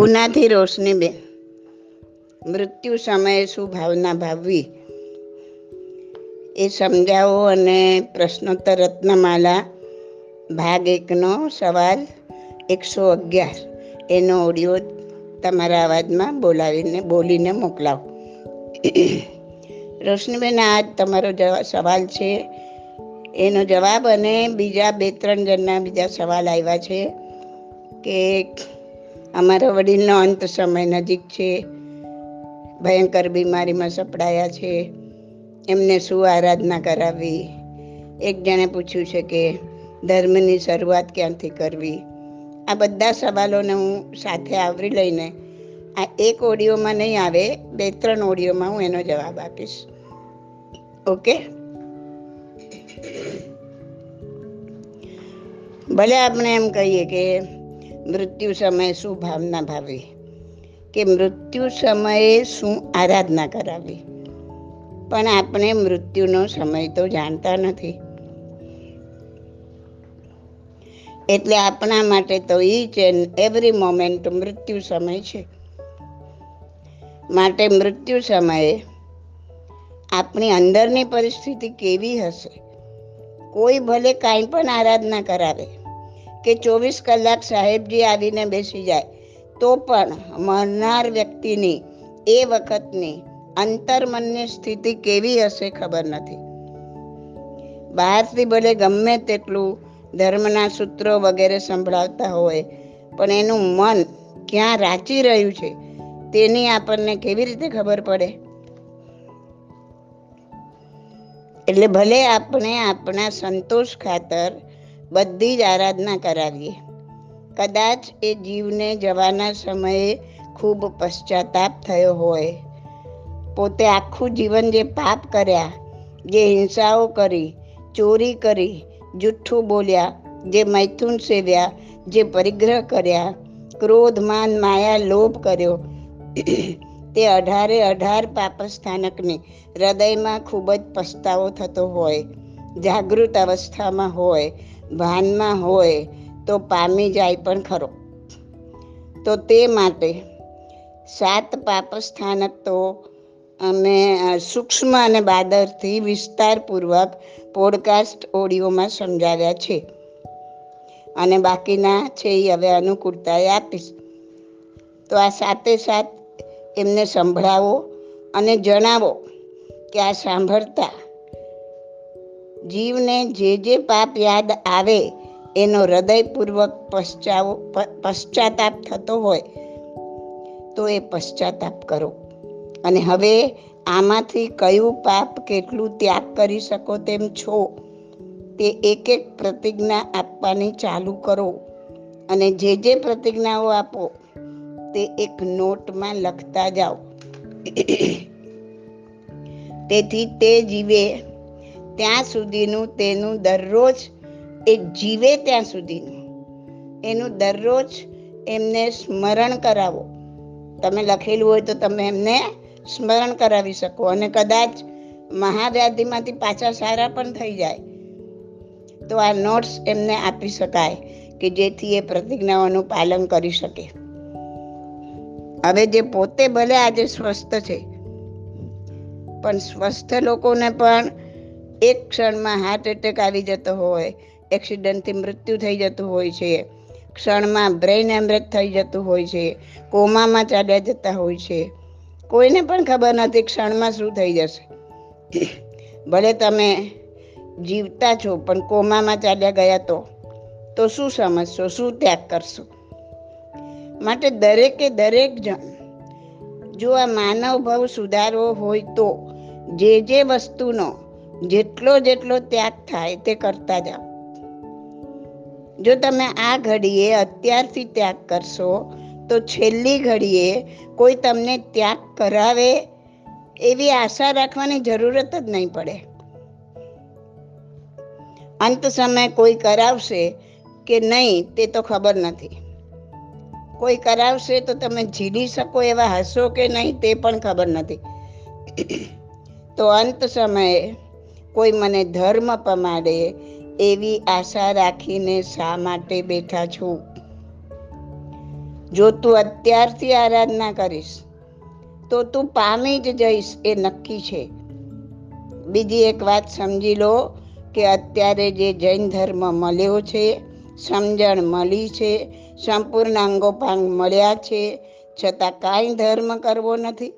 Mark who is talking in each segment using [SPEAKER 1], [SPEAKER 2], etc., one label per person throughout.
[SPEAKER 1] પુનાથી રોશનીબેન મૃત્યુ સમયે શું ભાવના ભાવવી? એ સમજાવો અને પ્રશ્નોત્તર રત્નમાલા, ભાગ એકનો સવાલ એકસો અગિયાર. એનો ઓડિયો તમારા અવાજમાં બોલાવીને, બોલીને મોકલાવો. રોશનીબેન આજ તમારો સવાલ છે. એનો જવાબ અને બીજા બે ત્રણ જણના બીજા સવાલ આવ્યા છે કે અમારા વડીલનો અંત સમય નજીક છે. ભયંકર બીમારીમાં સપડાયા છે. એમને શું આરાધના કરાવવી એક જણે પૂછ્યું છે કે, ધર્મની શરૂઆત ક્યાંથી કરવી? આ બધા સવાલોને હું સાથે આવરી લઈને, આ એક ઓડિયોમાં નહીં આવે, બે ત્રણ ઓડિયોમાં હું એનો જવાબ આપીશ. ઓકે? ભલે આપણે એમ કહીએ કે મૃત્યુ સમયે શું ભાવના ભાવવી કે મૃત્યુ સમયે શું આરાધના કરાવી? પણ આપણે મૃત્યુનો સમય તો જાણતા નથી. એટલે આપણા માટે તો ઈચ એન્ડ એવરી મોમેન્ટ મૃત્યુ સમય છે. માટે મૃત્યુ સમયે આપણી અંદરની પરિસ્થિતિ કેવી હશે? કોઈ ભલે કાંઈ પણ આરાધના કરાવે કે ચોવીસ કલાક સાહેબજી આવીને બેસી જાય, તો પણ મરનાર વ્યક્તિની એ વખતની અંતર્મનની સ્થિતિ કેવી હશે ખબર નથી. બહારથી ભલે ગમે તેટલું ધર્મના સૂત્રો વગેરે સંભળાવતા હોય, પણ એનું મન ક્યાં રાચી રહ્યું છે, તેની આપણને કેવી રીતે ખબર પડે? એટલે ભલે આપણે આપણા સંતોષ ખાતર બધી જ આરાધના કરાવીએ. કદાચ એ જીવને જવાના સમયે ખૂબ પશ્ચાતાપ થયો હોય. પોતે આખું જીવન જે પાપ કર્યા, જે હિંસાઓ કરી, ચોરી કરી, જુઠ્ઠું બોલ્યા, જે મૈથુન સેવ્યા, જે પરિગ્રહ કર્યા, ક્રોધ, માન, માયા, લોભ કર્યો, તે અઢારે અઢાર પાપસ્થાનકની હૃદયમાં ખૂબ જ પસ્તાવો થતો હોય, જાગૃત અવસ્થામાં હોય ભાનમાં હોય તો પામી જાય પણ ખરો. તો તે માટે સાત પાપસ્થાનક તો અમે સૂક્ષ્મ અને બાદરથી વિસ્તારપૂર્વક પોડકાસ્ટ ઓડિયોમાં સમજાવ્યા છે. અને બાકીના છે એ હવે અનુકૂળતાએ આપીશ. તો આ સાથે સાત એમને સંભળાવો અને જણાવો કે આ સાંભળતા જીવને જે જે પાપ યાદ આવે, એનો હૃદયપૂર્વક પશ્ચાવો પશ્ચાતાપ થતો હોય, તો એ પશ્ચાતાપ કરો. અને હવે આમાંથી કયું પાપ કેટલું ત્યાગ કરી શકો તેમ છો, તે એક એક પ્રતિજ્ઞા આપવાની ચાલુ કરો. અને જે જે પ્રતિજ્ઞાઓ આપો, તે એક નોટમાં લખતા જાઓ. તેથી તે જીવે ત્યાં સુધીનું તેનું દરરોજ એ જીવે ત્યાં સુધીનું. એનું દરરોજ એમને સ્મરણ કરાવો. તમે લખેલું હોય તો તમે એમને સ્મરણ કરાવી શકો. અને કદાચ મહાવ્યાધિમાંથી પાછા સારા પણ થઈ જાય. તો આ નોટ્સ એમને આપી શકાય કે જેથી એ પ્રતિજ્ઞાઓનું પાલન કરી શકે. હવે જે પોતે ભલે આજે સ્વસ્થ છે, પણ સ્વસ્થ લોકોને પણ એક ક્ષણમાં હાર્ટ એટેક આવી જતો હોય એક્સિડન્ટથી મૃત્યુ થઈ જતું હોય છે, ક્ષણમાં બ્રેઇન એમરેજ થઈ જતું હોય છે, કોમામાં ચાલ્યા જતા હોય છે. કોઈને પણ ખબર નથી ક્ષણમાં શું થઈ જશે. ભલે તમે જીવતા છો, પણ કોમામાં ચાલ્યા ગયા તો તો શું સમજશો, શું ત્યાગ કરશો? માટે દરેકે દરેક જણ જો આ માનવ ભાવ સુધારવો હોય તો, જે જે વસ્તુનો જેટલો જેટલો ત્યાગ થાય તે કરતા જાઓ. જો તમે આ ઘડીએ અત્યારથી ત્યાગ કરશો, તો છેલ્લી ઘડીએ કોઈ તમને ત્યાગ કરાવે એવી આશા રાખવાની જરૂરત જ નહીં પડે. અંત સમય કોઈ કરાવશે કે નહીં તે તો ખબર નથી. કોઈ કરાવશે તો તમે ઝીલી શકો એવા હશો કે નહીં તે પણ ખબર નથી. તો અંત સમયે કોઈ મને ધર્મ પમાડે એવી આશા રાખીને શા માટે બેઠા છું? જો તું અત્યારથી આરાધના કરીશ, તો તું પામી જ જઈશ એ નક્કી છે. બીજી એક વાત સમજી લો કે અત્યારે જે જૈન ધર્મ મળ્યો છે, સમજણ મળી છે, સંપૂર્ણ અંગોપાંગ મળ્યા છે, છતાં કાંઈ ધર્મ કરવો નથી.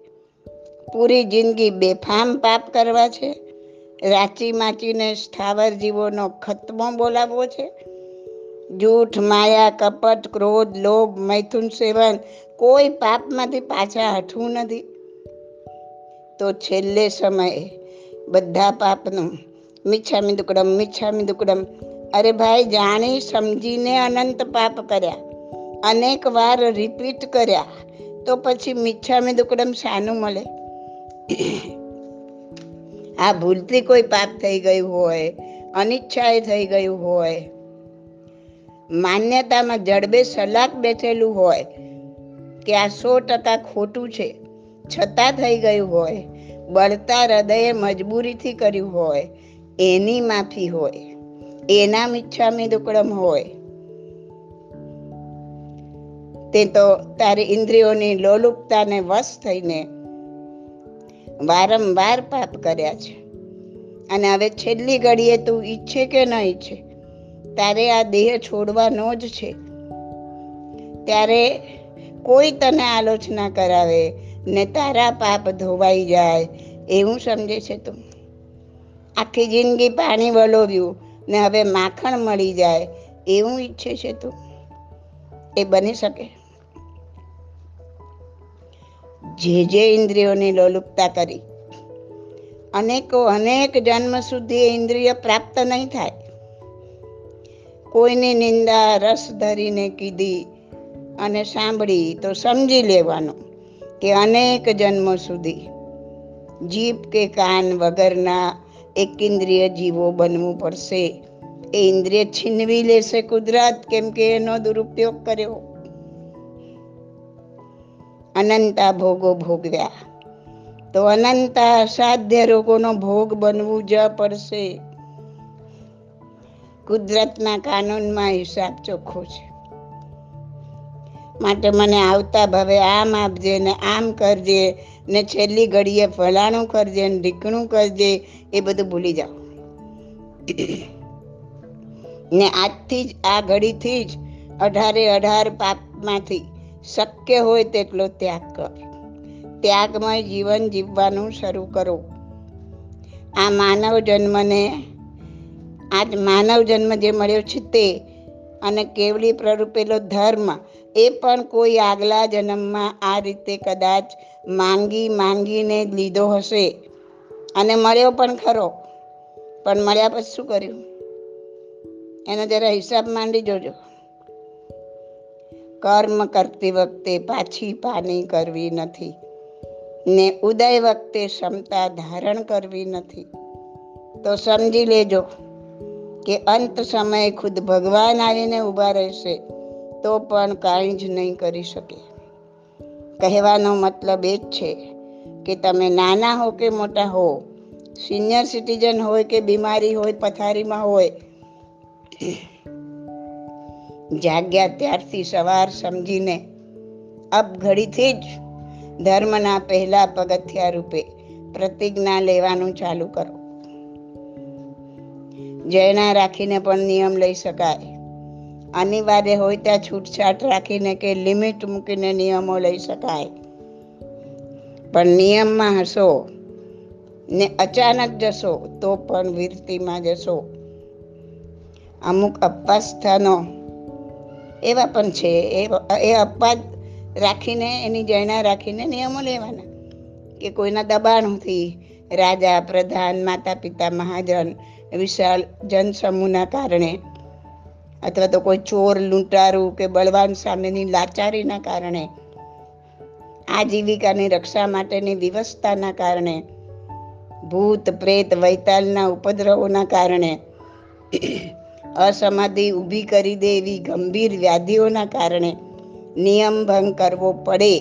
[SPEAKER 1] પૂરી જિંદગી બેફામ પાપ કરવા છે. રાચી માચીને સ્થાવર જીવોનો ખતમો બોલાવવો છે? જૂઠ, માયા, કપટ, ક્રોધ, લોભ, મૈથુન સેવન કોઈ પાપમાંથી પાછા હઠવું નથી. તો છેલ્લે સમયે બધા પાપનું મીઠામી દુકડમ મીઠામી દુકડમ. અરે ભાઈ, જાણી, સમજીને અનંત પાપ કર્યા. અનેક વાર રિપીટ કર્યા. તો પછી મીઠામી દુકડમ શાનું મળે? આ ભૂલથી કોઈ પાપ થઈ ગયું હોય, અનિચ્છાએ થઈ ગયું હોય, માન્યતામાં જડબે સલાક બેઠેલું હોય, કે આ સો ટકા ખોટું છે, છતાં થઈ ગયું હોય, બળતા હૃદયે મજબૂરીથી કર્યું હોય, એની માફી હોય, એના મિચ્છામી દુકડમ હોય. તે તો તારી ઇન્દ્રિયોની લોલુપતાને વશ થઈને વારંવાર પાપ કર્યા છે. અને હવે છેલ્લી ઘડીએ તું ઈચ્છે કે ન ઈચ્છે, તારે આ દેહ છોડવાનો જ છે. ત્યારે કોઈ તને આલોચના કરાવે ને તારા પાપ ધોવાઈ જાય એવું સમજે છે તું. આખી જિંદગી પાણી વલોવ્યું ને હવે માખણ મળી જાય એવું ઈચ્છે છે તું. એ બની શકે. જે જે ઇન્દ્રિયોની લોલુપતા કરી. અનેકો, અનેક જન્મ સુધી ઇન્દ્રિય પ્રાપ્ત નહીં થાય. કોઈની નિંદા, રસ ધરીને કીધી અને સાંભળી તો સમજી લેવાનું કે અનેક જન્મો સુધી જીભ કે કાન વગરના એક ઇન્દ્રિય જીવો બનવું પડશે. એ ઇન્દ્રિય છીનવી લેશે કુદરત, કેમ કે એનો દુરુપયોગ કર્યો. અનંતા ભોગો ભોગવ્યા. તો અનંતા અસાધ્ય રોગોનો ભોગ બનવું જ પડશે. કુદરતના કાનૂનમાં હિસાબ ચોખ્ખો છે. માટે મને આવતા ભાવે આમ આપજે ને આમ કરજે ને છેલ્લી ઘડીએ ફલાણું કરજે ને ઢીકણું કરજે એ બધું ભૂલી જાઓ. ને આજથી જ, આ ઘડીથી જ અઢારે અઢાર પાપમાંથી શક્ય હોય તેટલો ત્યાગ કર. ત્યાગમય જીવન જીવવાનું શરૂ કરો. આ માનવ જન્મને, આજ માનવ જન્મ જે મળ્યો છે તે અને કેવલી પ્રરૂપેલો ધર્મ, એ પણ કોઈ આગલા જન્મમાં આ રીતે કદાચ માંગી માંગીને લીધો હશે. અને મળ્યો પણ ખરો. પણ મળ્યા પછી શું કર્યું? એનો જરા હિસાબ માંડી જોજો. કર્મ કરતી વખતે પાછી પાની કરવી નથી. ને ઉદય વખતે ક્ષમતા ધારણ કરવી નથી. તો સમજી લેજો કે અંત સમયે ખુદ ભગવાન આવીને ઊભા રહેશે તો પણ કાંઈ જ નહીં કરી શકે. કહેવાનો મતલબ એ જ છે કે તમે નાના હો કે મોટા હો, સિનિયર સિટીઝન હોય કે બીમારી હોય, પથારીમાં હોય જાગ્યા ત્યારથી સવાર સમજીને અબ ઘડીથી જ ધર્મના પહેલા પગથિયા રૂપે પ્રતિજ્ઞા લેવાનું ચાલુ કરો. જયના રાખીને પણ નિયમ લઈ શકાય. અનિવાર્ય હોય ત્યાં છૂટછાટ રાખીને કે લિમિટ મૂકીને નિયમો લઈ શકાય. પણ નિયમમાં હશો ને અચાનક જશો તો પણ વીરતીમાં જશો. અમુક અપાસ્થાનો એવા પણ છે. એ એ અપવાદ રાખીને, એની જયના રાખીને નિયમો લેવાના. કે કોઈના દબાણથી રાજા, પ્રધાન માતા પિતા મહાજન, વિશાળ જનસમૂહના કારણે અથવા તો કોઈ ચોર, લૂંટારું કે બળવાન સામેની લાચારીના કારણે, આજીવિકાની રક્ષા માટેની વિવસ્થાના કારણે, ભૂત, પ્રેત, વૈતાલના ઉપદ્રવોના કારણે અસમાધિ ઊભી કરી દે એવી ગંભીર વ્યાધિઓના કારણે નિયમ ભંગ કરવો પડે.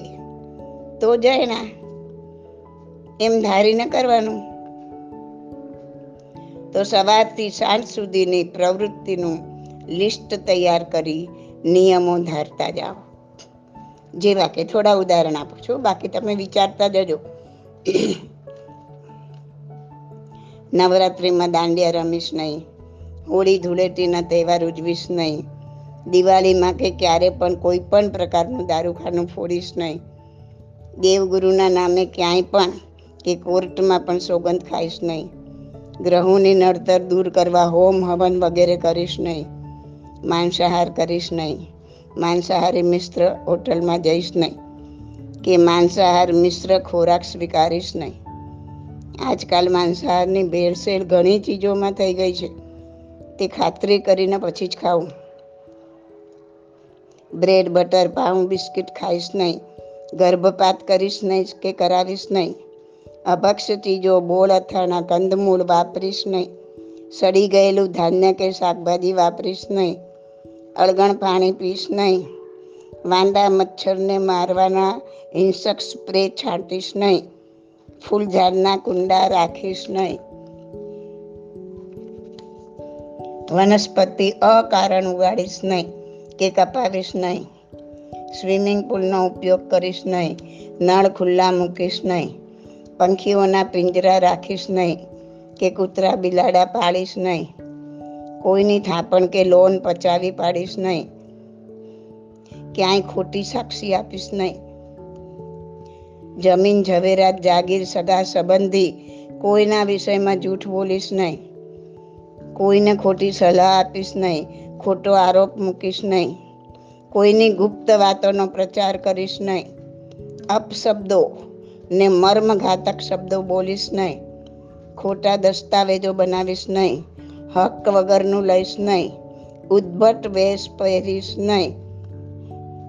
[SPEAKER 1] તો જાય ના. એમ ધારીને કરવાનું. તો સવારથી સાંજ સુધીની પ્રવૃત્તિનું લિસ્ટ તૈયાર કરી નિયમો ધારતા જાઓ. જેવા કે થોડા ઉદાહરણ આપું છું. બાકી તમે વિચારતા જજો. નવરાત્રિમાં દાંડિયા રમીશ નહીં. હોળી ધૂળેટીના તહેવાર ઉજવીશ નહીં. દિવાળીમાં કે ક્યારે પણ કોઈ પણ પ્રકારનું દારૂખાનું ફોડીશ નહીં. દેવગુરુના નામે ક્યાંય પણ કે કોર્ટમાં પણ સોગંદ ખાઈશ નહીં. ગ્રહોની નડતર દૂર કરવા હોમ હવન વગેરે કરીશ નહીં. માંસાહાર કરીશ નહીં. માંસાહારી મિશ્ર હોટલમાં જઈશ નહીં. કે માંસાહાર મિશ્ર ખોરાક સ્વીકારીશ નહીં. આજકાલ માંસાહારની ભેળસેળ ઘણી ચીજોમાં થઈ ગઈ છે. તે ખાતરી કરીને પછી જ ખાવું બ્રેડ બટર પાઉં, બિસ્કિટ ખાઈશ નહીં. ગર્ભપાત કરીશ નહીં કે કરાવીશ નહીં. અભક્ષ ચીજો, બોળ, અથાણા, કંદમૂળ વાપરીશ નહીં. સડી ગયેલું ધાન્ય કે શાકભાજી વાપરીશ નહીં. અળગણ પાણી પીશ નહીં. વાંદા મચ્છરને મારવાના હિંસક સ્પ્રે છાંટીશ નહીં. ફૂલ ઝાડના કુંડા રાખીશ નહીં. વનસ્પતિ અકારણ ઉગાડીશ નહીં કે કપાવીશ નહીં. સ્વિમિંગ પુલનો ઉપયોગ કરીશ નહીં. નળ ખુલ્લા મૂકીશ નહીં. પંખીઓના પિંજરા રાખીશ નહીં કે કૂતરા બિલાડા પાડીશ નહીં. કોઈની થાપણ કે લોન પચાવી પાડીશ નહીં. ક્યાંય ખોટી સાક્ષી આપીશ નહીં. જમીન ઝવેરાત જાગીર સગા સંબંધી કોઈના વિષયમાં જૂઠ બોલીશ નહીં. કોઈને ખોટી સલાહ આપીશ નહીં, ખોટો આરોપ મૂકીશ નહીં, કોઈની ગુપ્ત વાતોનો પ્રચાર કરીશ નહીં, અપશબ્દો ને મર્મઘાતક શબ્દો બોલીશ નહીં, ખોટા દસ્તાવેજો બનાવીશ નહીં, હક વગરનું લઈશ નહીં, ઉદ્ભટ વેશ પહેરીશ નહીં.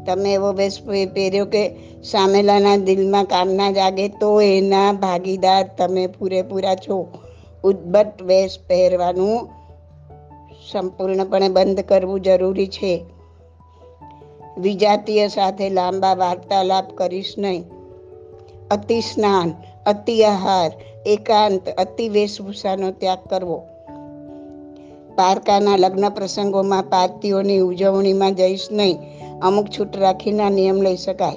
[SPEAKER 1] તમે એવો વેશ પહેર્યો કે સામેલાના દિલમાં કામના જાગે તો એના ભાગીદાર તમે પૂરેપૂરા છો. ઉદ્ભટ વેશ પહેરવાનું સંપૂર્ણપણે બંધ કરવું જરૂરી છે. વિજાતીય સાથે લાંબા વાર્તાલાપ કરીશ નહીં. અતિ સ્નાન, અતિ આહાર, એકાંત, અતિ વેશભૂષાનો ત્યાગ કરવો. પારકાના લગ્ન પ્રસંગોમાં પાર્ટીઓની ઉજવણીમાં જઈશ નહીં. અમુક છૂટ રાખીના નિયમ લઈ શકાય.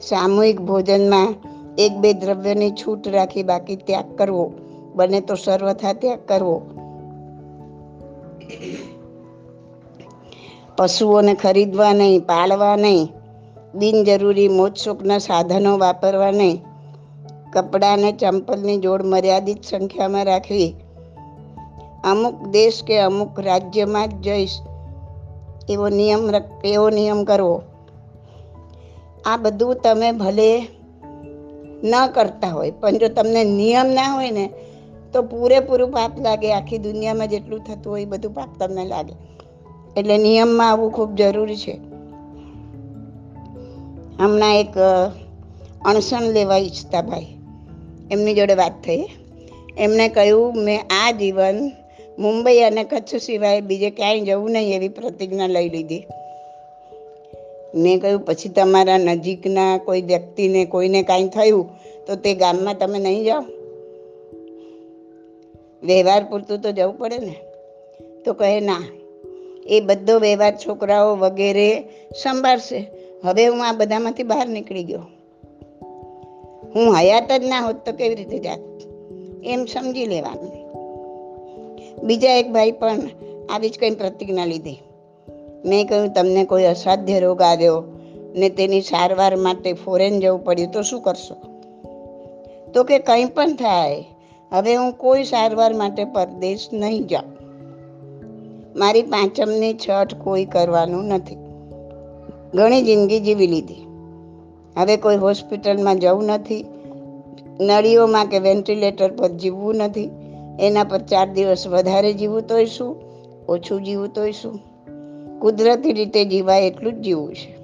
[SPEAKER 1] સામૂહિક ભોજનમાં એક બે દ્રવ્યની છૂટ રાખી બાકી ત્યાગ કરવો. બને તો સર્વથા ત્યાગ કરવો. પશુઓને ખરીદવા નહીં, પાળવા નહીં, બિનજરૂરી મોજશોખના સાધનો વાપરવા નહીં કપડાને ચંપલની જોડ મર્યાદિત સંખ્યામાં રાખવી. અમુક દેશ કે અમુક રાજ્યમાં જ જઈશ, એવો નિયમ એવો નિયમ કરવો. આ બધું તમે ભલે ન કરતા હોય, પણ જો તમને નિયમ ના હોય ને તો પૂરેપૂરું પાપ લાગે, આખી દુનિયામાં જેટલું થતું હોય બધું પાપ તમને લાગે. એટલે નિયમમાં આવવું ખૂબ જરૂરી છે. હમણાં એક અણસણ લેવા ઈચ્છતા ભાઈ. એમની જોડે વાત થઈ. એમણે કહ્યું, મેં આ જીવન મુંબઈ અને કચ્છ સિવાય બીજે ક્યાંય જવું નહીં એવી પ્રતિજ્ઞા લઈ લીધી. મેં કહ્યું, પછી તમારા નજીકના કોઈ વ્યક્તિને, કોઈને કાંઈ થયું તો તે ગામમાં તમે નહીં જાઓ. વ્યવહાર પૂરતું તો જવું પડે ને? તો કહે, ના, એ બધો વ્યવહાર છોકરાઓ વગેરે સંભાળશે. હવે હું આ બધામાંથી બહાર નીકળી ગયો. હું હયાત જ ના હોત તો કેવી રીતે જાત? એમ સમજી લેવાનું. બીજા એક ભાઈ પણ આવી જ કંઈ પ્રતિજ્ઞા લીધી. મેં કહ્યું, તમને કોઈ અસાધ્ય રોગ આવ્યો ને તેની સારવાર માટે ફોરેન જવું પડ્યું તો શું કરશો? તો કે, કંઈ પણ થાય હવે હું કોઈ સારવાર માટે પરદેશ નહીં જાઉં. મારી પાંચમની છઠ કોઈ કરવાનું નથી. ઘણી જિંદગી જીવી લીધી. હવે કોઈ હોસ્પિટલમાં જવું નથી. નળીઓમાં કે વેન્ટિલેટર પર જીવવું નથી. એના પર ચાર દિવસ વધારે જીવવું તોય શું? ઓછું જીવવું તોય શું? કુદરતી રીતે જીવાય એટલું જ જીવવું છે.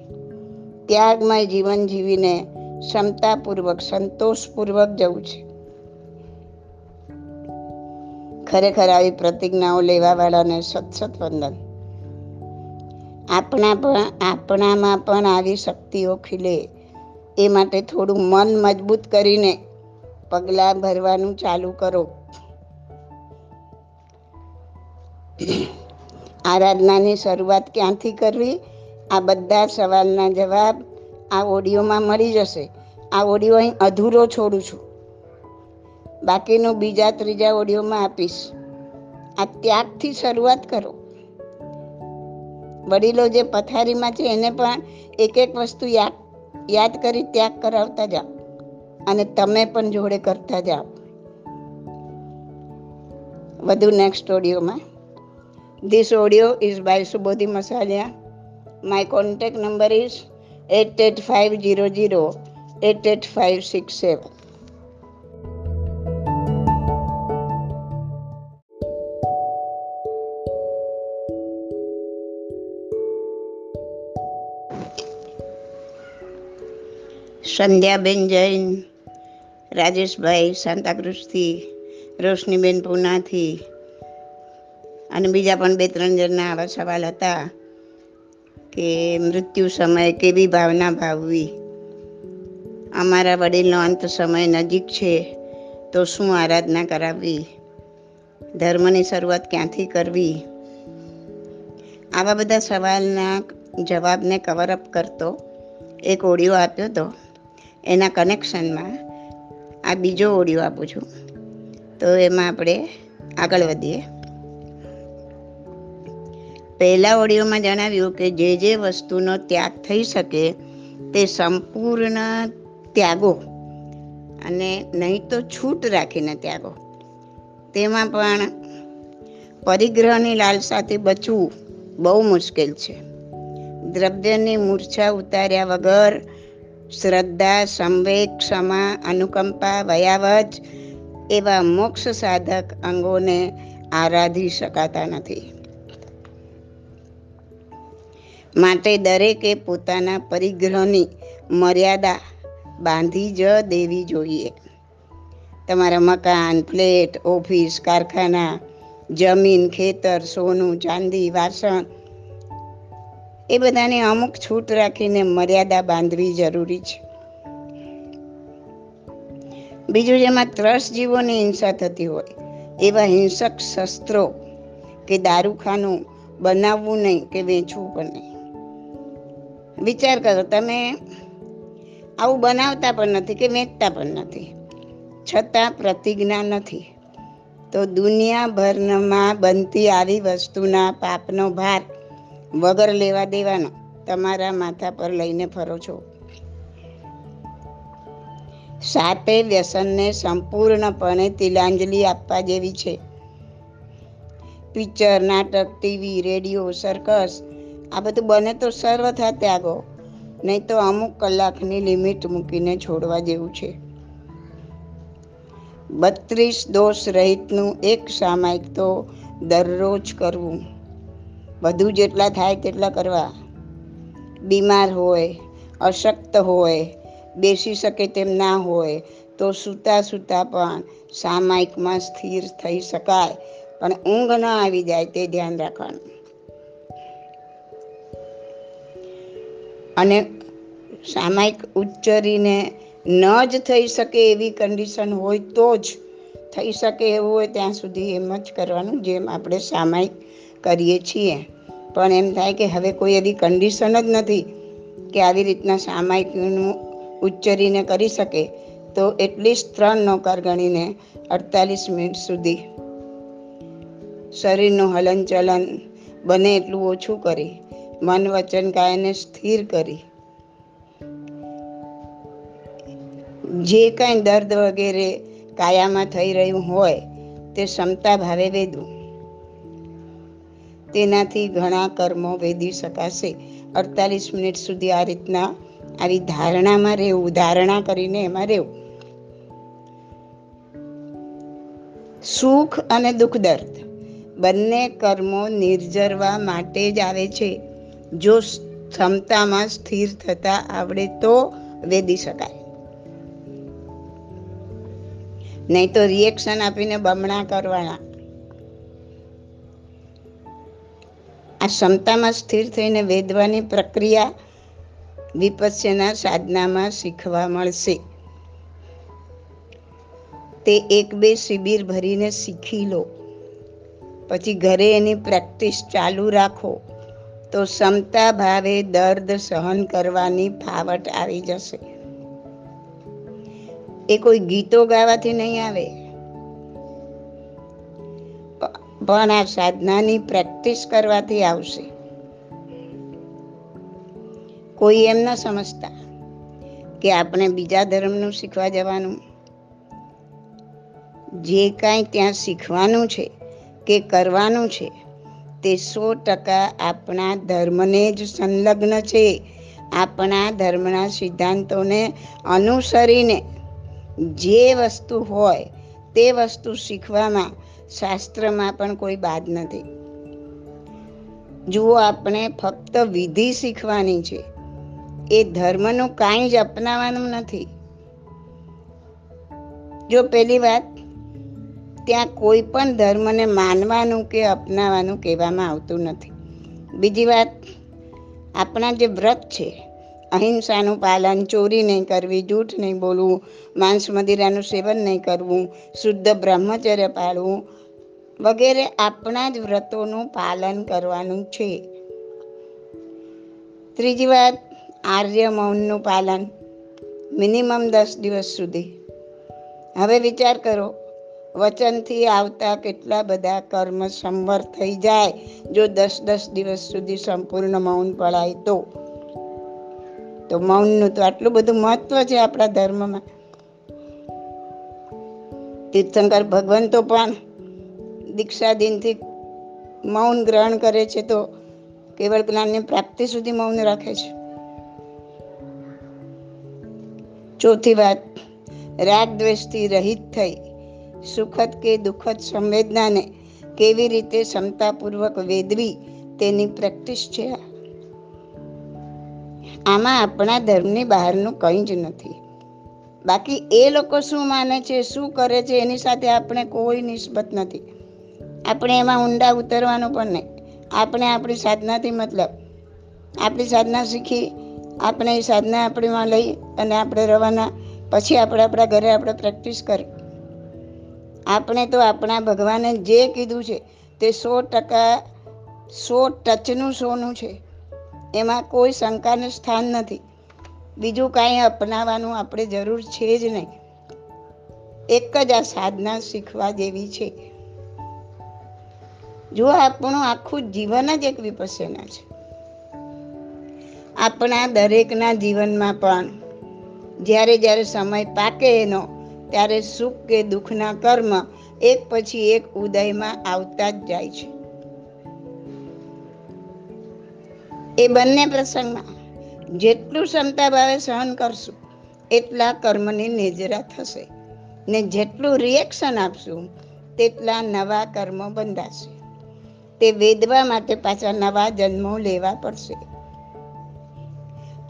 [SPEAKER 1] ત્યાગમય જીવન જીવીને ક્ષમતાપૂર્વક, સંતોષપૂર્વક જવું છે. ખરેખર આવી પ્રતિજ્ઞાઓ લેવાવાળાને સતસત વંદન. આપણા પણ, આપણામાં પણ આવી શક્તિઓ ખીલે. એ માટે થોડું મન મજબૂત કરીને પગલાં ભરવાનું ચાલુ કરો. આરાધનાની શરૂઆત ક્યાંથી કરવી? આ બધા સવાલના જવાબ આ ઓડિયોમાં મળી જશે. આ ઓડિયો અહીં અધૂરો છોડું છું. બાકીનું બીજા ત્રીજા ઓડિયોમાં આપીશ. આ ત્યાગથી શરૂઆત કરો. વડીલો જે પથારીમાં છે એને પણ એક એક વસ્તુ યાદ યાદ કરી ત્યાગ કરાવતા જાઓ અને તમે પણ જોડે કરતા જાઓ. વધુ next ઓડિયોમાં. This audio is by Subodhi Masaliya my contact number is eight eight five zero zero eight eight five six seven Sandhyaben Jain, Rajeshbhai સાંતાક્રુઝથી, Roshniben પૂનાથી અને બીજા પણ બે ત્રણ જણના આવા સવાલ હતા કે મૃત્યુ સમયે કેવી ભાવના ભાવવી? અમારા વડીલનો અંત સમય નજીક છે, તો શું આરાધના કરાવવી? ધર્મની શરૂઆત ક્યાંથી કરવી? આવા બધા સવાલના જવાબને કવરઅપ કરતો, એક ઓડિયો આપ્યો હતો એના કનેક્શનમાં આ બીજો ઓડિયો આપું છું. તો એમાં આપણે આગળ વધીએ. પહેલા ઓડિયોમાં જણાવ્યું કે જે જે વસ્તુનો ત્યાગ થઈ શકે તે સંપૂર્ણ ત્યાગો અને નહીં તો છૂટ રાખીને ત્યાગો. તેમાં પણ પરિગ્રહની લાલસાથી બચવું બહુ મુશ્કેલ છે. દ્રવ્યની મૂર્છા ઉતાર્યા વગર શ્રદ્ધા સંવેગ ક્ષમા અનુકંપા વયાવજ એવા મોક્ષ સાધક અંગોને આરાધી શકાતા નથી માટે દરેકે પોતાના પરિગ્રહની મર્યાદા બાંધી જ દેવી જોઈએ તમારા મકાન ફ્લેટ ઓફિસ કારખાના જમીન ખેતર સોનું ચાંદી વાસણ એ બધાને અમુક છૂટ રાખીને મર્યાદા બાંધવી જરૂરી છે. બીજું જેમાં ત્રસ જીવોની હિંસા થતી હોય, એવા હિંસક શસ્ત્રો કે દારૂખાનું બનાવવું નહીં કે વેચવું પણ નહીં. વિચાર કરો, તમે આવું બનાવતા પણ નથી કે વેચતા પણ નથી. છતાં પ્રતિજ્ઞા નથી. તો દુનિયાભરમાં બનતી આવી વસ્તુના પાપનો ભાર વગર લેવા દેવાનો. તમારા માથા પર લઈને ફરો છો. સાતે વ્યસનને સંપૂર્ણપણે તિલાંજલિ આપવા જેવી છે. પિક્ચર, નાટક, ટીવી, રેડિયો સર્કસ આ બધું બને તો સર્વથા ત્યાગો. નહીં તો અમુક કલાકની લિમિટ મૂકીને છોડવા જેવું છે. બત્રીસ દોષ રહિતનું એક સામાયિક તો દરરોજ કરવું. વધુ જેટલા થાય તેટલા કરવા. બીમાર હોય, અશક્ત હોય, બેસી શકે તેમ ના હોય, તો સૂતા સૂતા પણ સામાયિકમાં સ્થિર થઈ શકાય. પણ ઊંઘ ન આવી જાય તે ધ્યાન રાખવાનું. અને સામાયિક ઉચ્ચરીને ન જ થઈ શકે એવી કન્ડિશન હોય તો જ થઈ શકે એવું હોય ત્યાં સુધી એમ જ કરવાનું, જેમ આપણે સામાયિક કરીએ છીએ. પણ એમ થાય કે હવે કોઈ એવી કન્ડિશન જ નથી કે આવી રીતના સામાયિકનું ઉચ્ચરીને કરી શકે. તો એટલીસ્ટ ત્રણ નોકાર ગણીને અડતાલીસ મિનિટ સુધી શરીરનું હલનચલન બને એટલું ઓછું કરી, મન વચન કાયને સ્થિર કરી. જે કાંઈ દર્દ વગેરે કાયામાં થઈ રહ્યું હોય તે ક્ષમતા ભાવે વેદવું તેનાથી ઘણા કર્મો વેદી શકાશે. અડતાલીસ મિનિટ સુધી આ રીતના, આવી ધારણામાં રહેવું, ધારણા કરીને એમાં રહેવું. સુખ અને દુઃખ દર્દ. બંને કર્મો નિર્જરવા માટે જ આવે છે. જો ક્ષમતામાં સ્થિર થતા આવડે તો વેદી શકાય. નહીં તો રિએક્શન આપીને બમણા કરવાના. આ ક્ષમતામાં સ્થિર થઈને વેદવાની પ્રક્રિયા વિપસ્યના સાધનામાં શીખવા મળશે. તે એક બે શિબિર ભરીને શીખી લો. પછી ઘરે એની પ્રેક્ટિસ ચાલુ રાખો તો ક્ષમતા ભાવે દર્દ સહન કરવાની ફાવટ આવી જશે. એ કોઈ ગીતો ગાવાથી નહીં આવે. પણ આ સાધનાની પ્રેક્ટિસ કરવાથી આવશે. કોઈ એમ ન સમજતા કે આપણે બીજા ધર્મનું શીખવા જવાનું. જે કાંઈ ત્યાં શીખવાનું છે કે કરવાનું છે તે સો ટકા આપણા ધર્મને જ સંલગ્ન છે. આપણા ધર્મના સિદ્ધાંતોને અનુસરીને જે વસ્તુ હોય તે વસ્તુ શીખવામાં શાસ્ત્રમાં પણ કોઈ બાદ નથી. જુઓ, આપણે ફક્ત વિધિ શીખવાની છે. એ ધર્મનું કાંઈ જ અપનાવવાનું નથી. જો પહેલી વાત, ત્યાં કોઈ પણ ધર્મને માનવાનું કે અપનાવવાનું કહેવામાં આવતું નથી. બીજી વાત, આપણા જે વ્રત છે, અહિંસાનું પાલન, ચોરી નહીં કરવી, જૂઠ નહીં બોલવું માંસ મદિરાનું સેવન નહીં કરવું, શુદ્ધ બ્રહ્મચર્ય પાળવું વગેરે આપણા જ વ્રતોનું પાલન કરવાનું છે. ત્રીજી વાત, આર્ય મૌનનું પાલન. મિનિમમ દસ દિવસ સુધી. હવે વિચાર કરો, વચનથી આવતા કેટલા બધા કર્મ સંવર થઈ જાય, જો દસ દસ દિવસ સુધી સંપૂર્ણ મૌન પડાય તો? તો મૌનનું તો આટલું બધું મહત્વ છે આપણા ધર્મમાં. તીર્થંકર ભગવંતો પણ દીક્ષા દિનથી મૌન ગ્રહણ કરે છે તો કેવળ જ્ઞાનની પ્રાપ્તિ સુધી મૌન રાખે છે. ચોથી વાત, રાગ દ્વેષથી રહિત થઈ, સુખદ કે દુઃખદ સંવેદનાને કેવી રીતે ક્ષમતાપૂર્વક વેદવી તેની પ્રેક્ટિસ છે આમાં આપણા ધર્મની બહારનું કંઈ જ નથી. બાકી એ લોકો શું માને છે, શું કરે છે, એની સાથે આપણે કોઈ નિસ્બત નથી. આપણે એમાં ઊંડા ઉતરવાનું પણ નહીં. આપણે આપણી સાધનાથી મતલબ. આપણી સાધના શીખી, આપણે એ સાધના આપણીમાં લઈ અને આપણે રવાના, પછી આપણે આપણા ઘરે આપણે પ્રેક્ટિસ કરી. આપણે તો આપણા ભગવાને જે કીધું છે તે સો ટકા, સો ટચનું સોનું છે. એમાં કોઈ શંકાનું સ્થાન નથી. બીજું કાંઈ અપનાવવાનું આપણે જરૂર છે જ નહીં. એક જ આ સાધના શીખવા જેવી છે. જો આપણું આખું જીવન જ એક વિપસ્યના છે. આપણા દરેકના જીવનમાં પણ જ્યારે જ્યારે સમય પાકે એનો, ત્યારે સુખ કે દુઃખના કર્મ એક પછી એક ઉદયમાં આવતા જ જાય છે. એ બંને પ્રસંગમાં જેટલું ક્ષમતા ભાવે સહન કરશું, એટલા કર્મની નેજરા થશે ને જેટલું રિએક્શન આપશું, તેટલા નવા કર્મો બંધાશે. તે વેદવા માટે પાછા નવા જન્મો લેવા પડશે.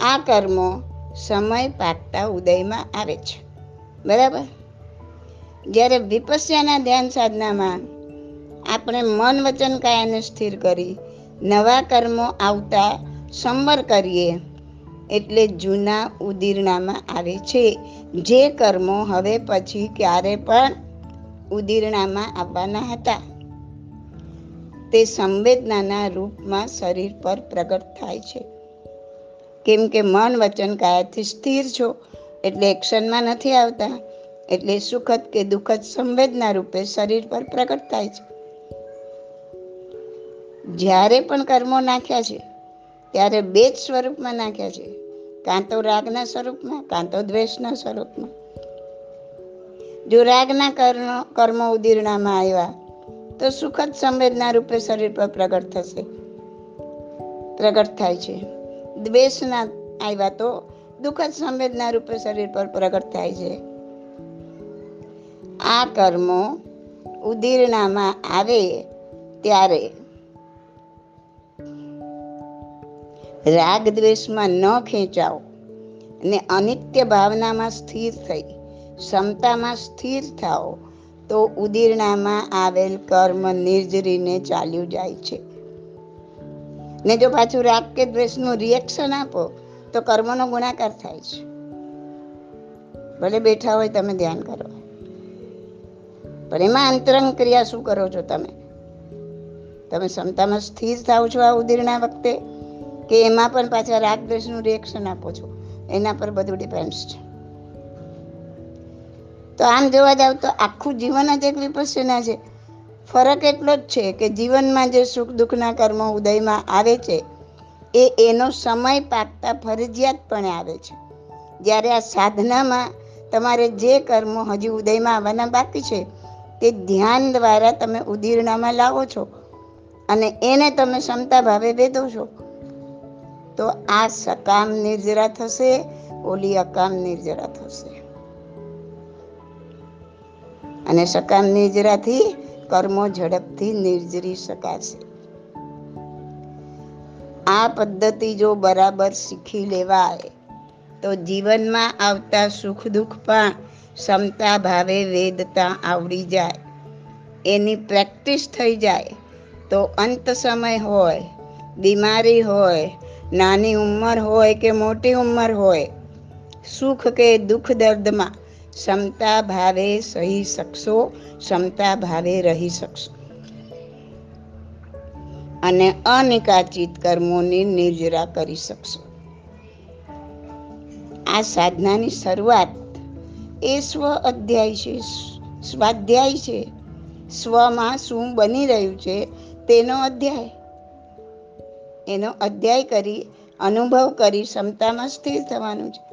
[SPEAKER 1] આ કર્મો સમય પાકતા ઉદયમાં આવે છે. બરાબર? જ્યારે વિપસ્યાના ધ્યાન સાધનામાં આપણે મન વચન કાયાને સ્થિર કરી નવા કર્મો આવતા સંવર કરીએ, એટલે જૂના ઉદીરણામાં આવે છે. જે કર્મો હવે પછી ક્યારે પણ ઉદીરણામાં આવવાના હતા. તે સંવેદનાના રૂપમાં શરીર પર પ્રગટ થાય છે. કેમ કે મન વચન કાયાથી સ્થિર છો, એટલે એક્શનમાં નથી આવતા, એટલે સુખદ કે દુઃખદ સંવેદના રૂપે શરીર પર પ્રગટ થાય છે. જ્યારે પણ કર્મો નાખ્યા છે, ત્યારે બે જ સ્વરૂપમાં નાખ્યા છે, કાં તો રાગના સ્વરૂપમાં, કાં તો દ્વેષના સ્વરૂપમાં. જો રાગના કર્મ કર્મો ઉદીરણામાં આવ્યા તો સુખદ સંવેદના રૂપે શરીર પર પ્રગટ થશે. પ્રગટ થાય છે. દ્વેષના આવ્યા તો દુઃખદ સંવેદના રૂપે શરીર પર પ્રગટ થાય છે. આ કર્મો ઉદીરણામાં આવે ત્યારે રાગ દ્વેષમાં ન ખેંચાવો ને અનિત્ય ભાવનામાં સ્થિર થઈ, ક્ષમતામાં સ્થિર થાઓ. તો ઉદીરણામાં આવેલ કર્મ નિર્જરીને ચાલ્યું જાય છે. ને જો પાછું રાગ કે દ્વેષનું રિએક્શન આપો, તો કર્મનો ગુણાકાર થાય છે. ભલે બેઠા હોય તમે ધ્યાન કરો. પણ એમાં અંતરંગ ક્રિયા શું કરો છો તમે? તમે ક્ષમતામાં સ્થિર થાવ છો આ ઉદીરના વખતે? કે એમાં પણ પાછા રાગ દ્વેષનું રિએક્શન આપો છો? એના પર બધું ડિપેન્ડ્સ છે. તો આમ જોવા જાવ તો આખું જીવન જ એક વિપસ્યના છે. ફરક એટલો જ છે કે જીવનમાં જે સુખ દુઃખના કર્મો ઉદયમાં આવે છે, એ એનો સમય પાકતા ફરજિયાતપણે આવે છે. જ્યારે આ સાધનામાં તમારે જે કર્મો હજી ઉદયમાં આવવાના બાકી છે, તે ધ્યાન દ્વારા તમે ઉદીર્ણામાં લાવો છો અને એને તમે ક્ષમતા ભાવે વેદો છો. તો આ સકામ નિર્જરા થશે, ઓલી અકામ નિર્જરા થશે. અને સકામ નિજરાથી, કર્મો ઝડપથી નિર્જરી શકાશે. આ પદ્ધતિ જો બરાબર શીખી લેવાય, તો જીવનમાં આવતા સુખ દુઃખ પણ ક્ષમતા ભાવે વેદતા આવડી જાય. એની પ્રેક્ટિસ થઈ જાય, તો અંત સમય હોય, બીમારી હોય, નાની ઉંમર હોય કે મોટી ઉંમર હોય, સુખ કે દુઃખ દર્દમાં ક્ષમતા ભાવે સહી શકશો, ક્ષમતા ભાવે રહી શકશો. અને અનિકાચિત કર્મોની નિર્જરા કરી શકશો. આ સાધનાની શરૂઆત એ સ્વ અધ્યાય છે, સ્વાધ્યાય છે. સ્વમાં શું બની રહ્યું છે તેનો અધ્યાય. એનો અધ્યાય કરી, અનુભવ કરી, ક્ષમતામાં સ્થિર થવાનું છે.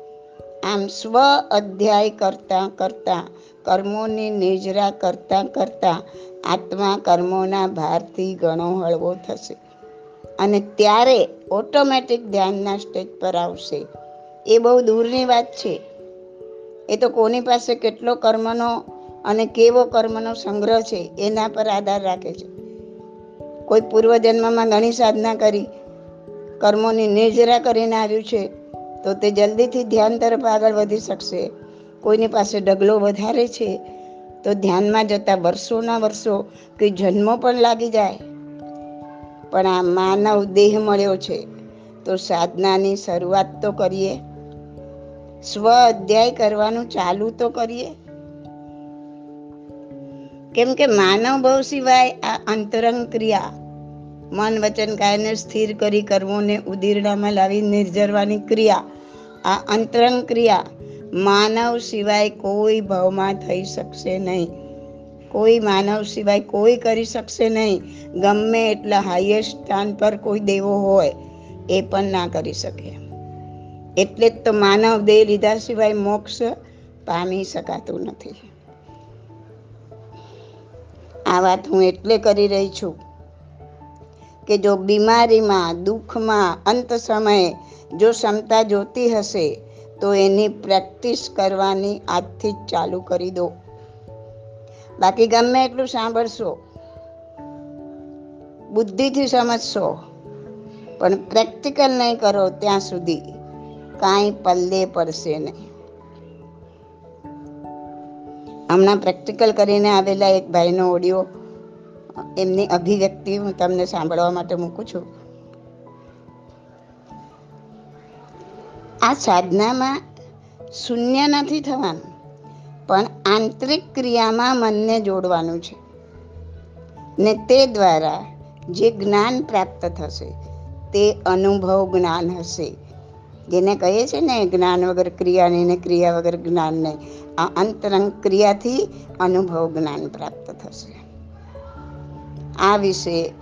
[SPEAKER 1] આમ સ્વ અધ્યાય કરતાં કરતાં, કર્મોની નિજરા કરતાં કરતાં, આત્મા કર્મોના ભારથી ઘણો હળવો થશે. અને ત્યારે ઓટોમેટિક ધ્યાનના સ્ટેજ પર આવશે. એ બહુ દૂરની વાત છે. એ તો કોની પાસે કેટલો કર્મનો અને કેવો કર્મનો સંગ્રહ છે, એના પર આધાર રાખે છે. કોઈ પૂર્વજન્મમાં ઘણી સાધના કરી, કર્મોની નિર્જરા કરીને આવ્યું છે તો તે જલ્દીથી ધ્યાન તરફ આગળ વધી શકશે. કોઈની પાસે ડગલો વધારે છે, તો ધ્યાનમાં જતા વર્ષોના વર્ષો કે જન્મો પણ લાગી જાય. પણ આ માનવ દેહ મળ્યો છે, તો સાધનાની શરૂઆત તો કરીએ. સ્વ અધ્યાય કરવાનું ચાલુ તો કરીએ. કેમ કે માનવ ભાવ સિવાય આ અંતરંગ ક્રિયા, મન વચન કાયને સ્થિર કરી કર્મોને ઉદીરણામાં લાવી નિર્જરવાની ક્રિયા આ અંતરંગ ક્રિયા માનવ સિવાય કોઈ ભાવમાં થઈ શકશે નહીં. કોઈ માનવ સિવાય કોઈ કરી શકશે નહીં. ગમે એટલા હાઈએસ્ટ સ્થાન પર કોઈ દેવો હોય, એ પણ ના કરી શકે. એટલે જ તો માનવ દેહ લીધા સિવાય મોક્ષ પામી શકાતું નથી. આ વાત હું એટલે કરી રહી છું કે જો બીમારીમાં, દુઃખમાં, અંત સમયે જો ક્ષમતા જોતી હશે, તો એની પ્રેક્ટિસ કરવાની આજથી જ ચાલુ કરી દો. બાકી ગમે એટલું સાંભળશો, બુદ્ધિથી સમજશો, પણ પ્રેક્ટિકલ નહીં કરો ત્યાં સુધી, કાંઈ પલ્લે પડશે નહીં. હમણાં પ્રેક્ટિકલ કરીને આવેલા એક ભાઈનો ઓડિયો, એમની અભિવ્યક્તિ હું તમને સાંભળવા માટે મૂકું છું. આ સાધનામાં શૂન્ય નથી થવાનું, પણ આંતરિક ક્રિયામાં મનને જોડવાનું છે. ને તે દ્વારા જે જ્ઞાન પ્રાપ્ત થશે, તે અનુભવ જ્ઞાન હશે. જેને કહીએ છે ને, જ્ઞાન વગર ક્રિયા નહીં ને ક્રિયા વગર જ્ઞાન નહીં. આ અંતરંગ ક્રિયાથી અનુભવ જ્ઞાન પ્રાપ્ત થશે. આ વિશે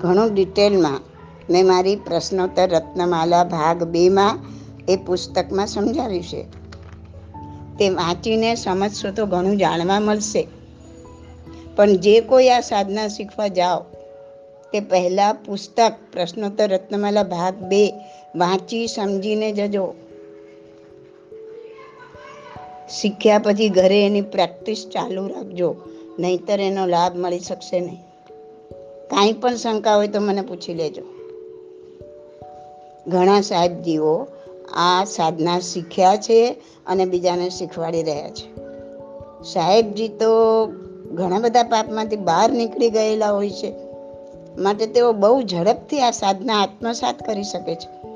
[SPEAKER 1] ઘણું ડિટેલમાં મેં મારી પ્રશ્નોત્તર રત્નમાલા ભાગ બેમાં એ પુસ્તકમાં સમજાવ્યું છે. તે વાંચીને સમજશો તો ઘણું જાણવા મળશે. પણ જે કોઈ આ સાધના શીખવા જાઓ, તે પહેલાં પુસ્તક, પ્રશ્નોત્તર, રત્નમાલા, ભાગ બે, વાંચી સમજીને જજો. શીખ્યા પછી ઘરે એની પ્રેક્ટિસ ચાલુ રાખજો, નહીતર એનો લાભ મળી શકશે નહીં. કાંઈ પણ શંકા હોય તો મને પૂછી લેજો. ઘણા સાહેબજીઓ આ સાધના શીખ્યા છે અને બીજાને શીખવાડી રહ્યા છે. સાહેબજી તો ઘણા બધા પાપમાંથી બહાર નીકળી ગયેલા હોય છે. માટે તેઓ બહુ ઝડપથી આ સાધના આત્મસાત કરી શકે છે.